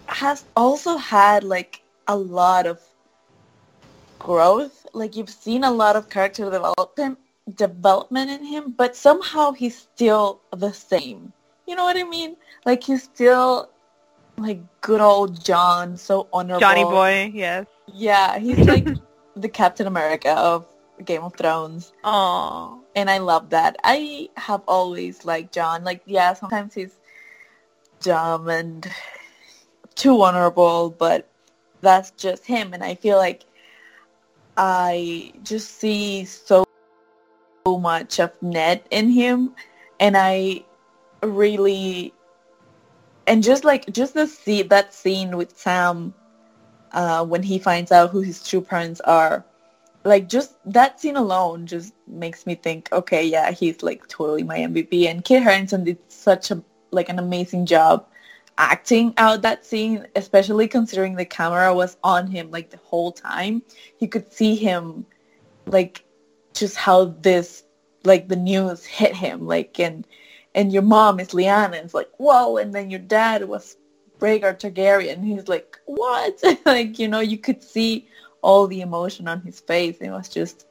has also had like a lot of growth. Like you've seen a lot of character development development in him, but somehow he's still the same. You know what I mean? Like he's still like good old Jon, so honorable. Johnny boy, yes. Yeah, he's like the Captain America of Game of Thrones. Oh. And I love that. I have always liked Jon. Like, yeah, sometimes he's dumb and too honorable, but that's just him. And I feel like I just see so much of Ned in him, and I really and just like just the see that scene with Sam uh, when he finds out who his true parents are, like just that scene alone just makes me think, okay, yeah, he's like totally my MVP. And Kit Harington did such a like an amazing job acting out that scene, especially considering the camera was on him like the whole time. You could see him like just how this like the news hit him like and and your mom is Lyanna and it's like whoa and then your dad was Rhaegar Targaryen he's like what like you know you could see all the emotion on his face it was just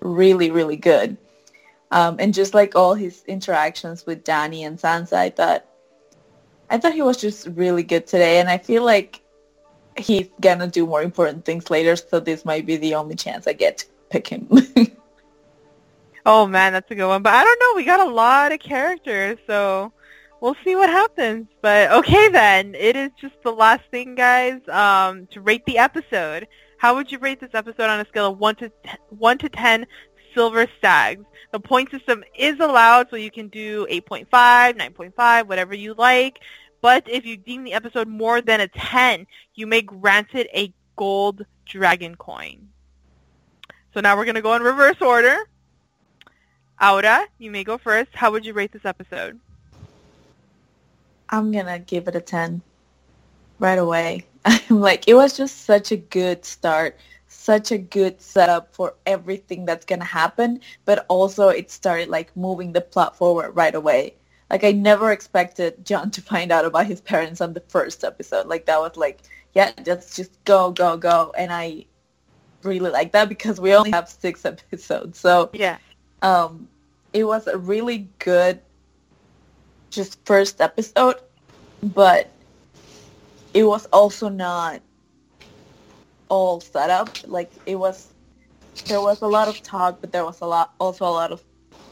really really good um, and just like all his interactions with Dany and Sansa I thought I thought he was just really good today, and I feel like he's gonna do more important things later. So this might be the only chance I get to pick him. oh man, that's a good one. But I don't know. We got a lot of characters, so we'll see what happens. But okay, then it is just the last thing, guys. Um, to rate the episode. How would you rate this episode on a scale of one to one to ten silver stags? The point system is allowed, so you can do 8.5, 9.5, whatever you like. But if you deem the episode more than a 10, you may grant it a gold dragon coin. So now we're going to go in reverse order. Aura, you may go first. How would you rate this episode? I'm going to give it a 10 right away. I'm like, it was just such a good start such a good setup for everything that's going to happen, but also it started like moving the plot forward right away. Like I never expected Jon to find out about his parents on the first episode. Like that was like, yeah, let's just go, go, go. And I really like that because we only have six episodes. So yeah, um, it was a really good just first episode, but it was also not all set up. Like it was, there was a lot of talk, but there was a lot, also a lot of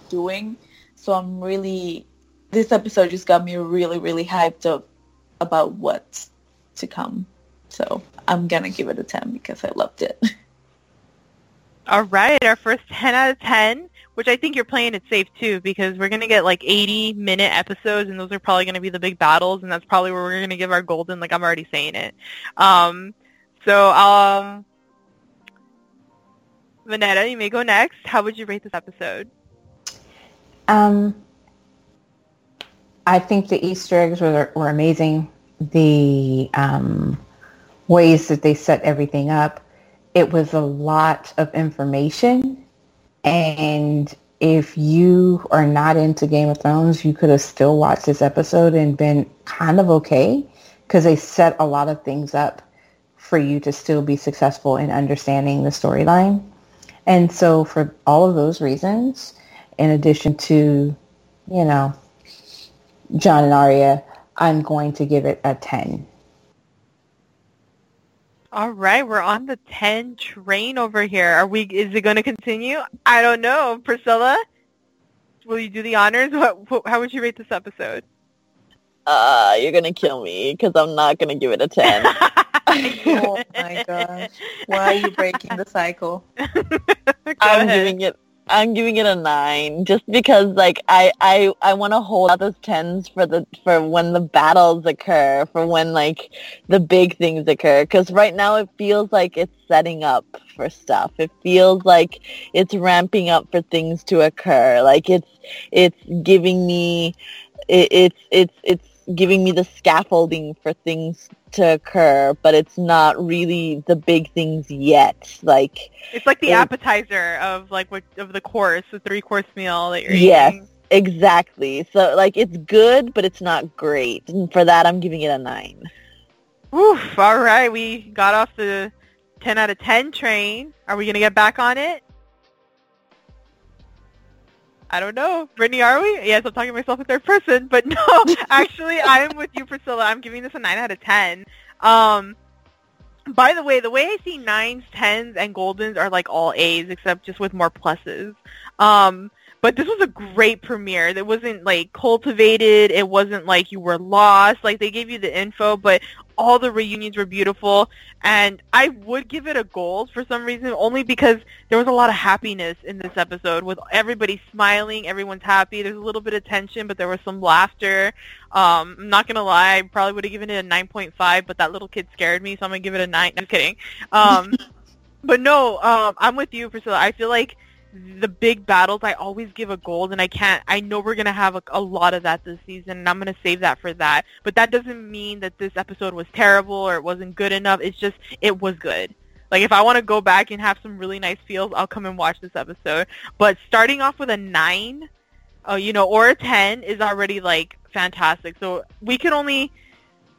doing. So I'm really, this episode just got me really, really hyped up about what's to come. So I'm gonna give it a 10 because I loved it. All right, our first 10 out of 10, which I think you're playing it safe too because we're going to get like 80 minute episodes and those are probably going to be the big battles and that's probably where we're going to give our golden, like I'm already saying it. Um, so, um, Vanetta, you may go next. How would you rate this episode? Um, I think the Easter eggs were, were amazing. The um, ways that they set everything up, it was a lot of information. And if you are not into Game of Thrones, you could have still watched this episode and been kind of okay because they set a lot of things up for you to still be successful in understanding the storyline. And so for all of those reasons, in addition to, you know, Jon and Arya, I'm going to give it a 10. All right, we're on the 10 train over here. Are we is it going to continue? I don't know. Priscilla, will you do the honors? What, what how would you rate this episode? uh, you're gonna kill me because I'm not gonna give it a ten. Oh my gosh. Why are you breaking the cycle? I'm ahead. giving it. I'm giving it a nine, just because like I I I want to hold out those tens for the for when the battles occur, for when like the big things occur. Because right now it feels like it's setting up for stuff. It feels like it's ramping up for things to occur. Like it's it's giving me it, it's it's it's giving me the scaffolding for things to occur, but it's not really the big things yet. Like It's like the appetizer of like what of the course, the three course meal that you're Yes. eating. Yes, exactly. So like it's good, but it's not great. And for that, I'm giving it a nine. Oof, all right. We got off the 10 out of 10 train. Are we going to get back on it? I don't know. Brittany, are we? Yes, I'm talking to myself in third person, but no, actually, I'm with you, Priscilla. I'm giving this a 9 out of 10. Um, by the way, the way I see 9s, 10s, and Goldens are like all A's, except just with more pluses. Um, but this was a great premiere. It wasn't like cultivated. It wasn't like you were lost. Like they gave you the info, but all the reunions were beautiful. And I would give it a gold for some reason, only because there was a lot of happiness in this episode with everybody smiling. Everyone's happy. There's a little bit of tension, but there was some laughter. Um, I'm not gonna lie, I probably would have given it a 9.5, but that little kid scared me, so I'm gonna give it a 9. I'm kidding. Um, but no, um, I'm with you, Priscilla. I feel like the big battles, I always give a gold, and I can't. I know we're gonna have a, a lot of that this season, and I'm gonna save that for that. But that doesn't mean that this episode was terrible or it wasn't good enough. It's just it was good. Like if I want to go back and have some really nice feels, I'll come and watch this episode. But starting off with a nine, uh, you know, or a ten is already like fantastic. So we can only,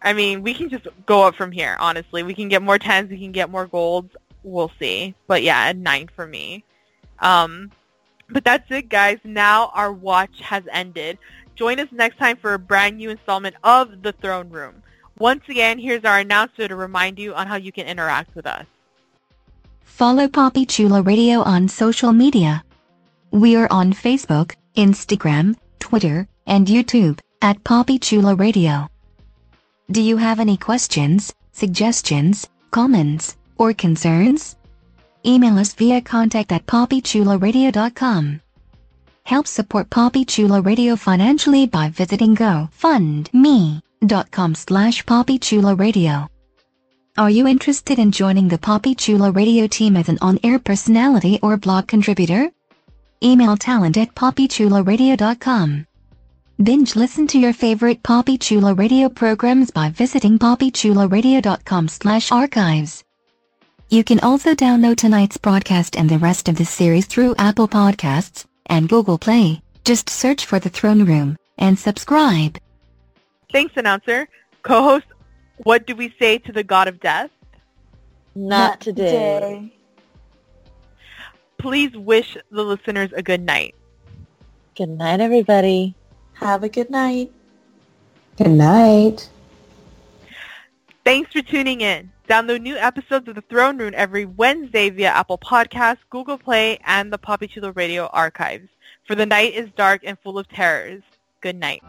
I mean, we can just go up from here. Honestly, we can get more tens, we can get more golds. We'll see. But yeah, a nine for me. Um, but that's it, guys. Now our watch has ended. Join us next time for a brand new installment of The Throne Room. Once again, here's our announcer to remind you on how you can interact with us. Follow Poppy Chula Radio on social media. We are on Facebook, Instagram, Twitter, and YouTube at Poppy Chula Radio. Do you have any questions, suggestions, comments, or concerns? Email us via contact at poppychularadio.com. Help support Poppy Chula Radio financially by visiting gofundme.com slash poppychularadio. Are you interested in joining the Poppy Chula radio team as an on-air personality or blog contributor? Email talent at poppychularadio.com. Binge listen to your favorite Poppy Chula radio programs by visiting poppychularadio.com slash archives. You can also download tonight's broadcast and the rest of the series through Apple Podcasts and Google Play. Just search for The Throne Room and subscribe. Thanks, announcer. Co-host, what do we say to the god of death? Not, today. Please wish the listeners a good night. Good night, everybody. Have a good night. Good night. Thanks for tuning in. Download new episodes of The Throne Room every Wednesday via Apple Podcasts, Google Play, and the Poppy Chulo Radio archives. For the night is dark and full of terrors. Good night.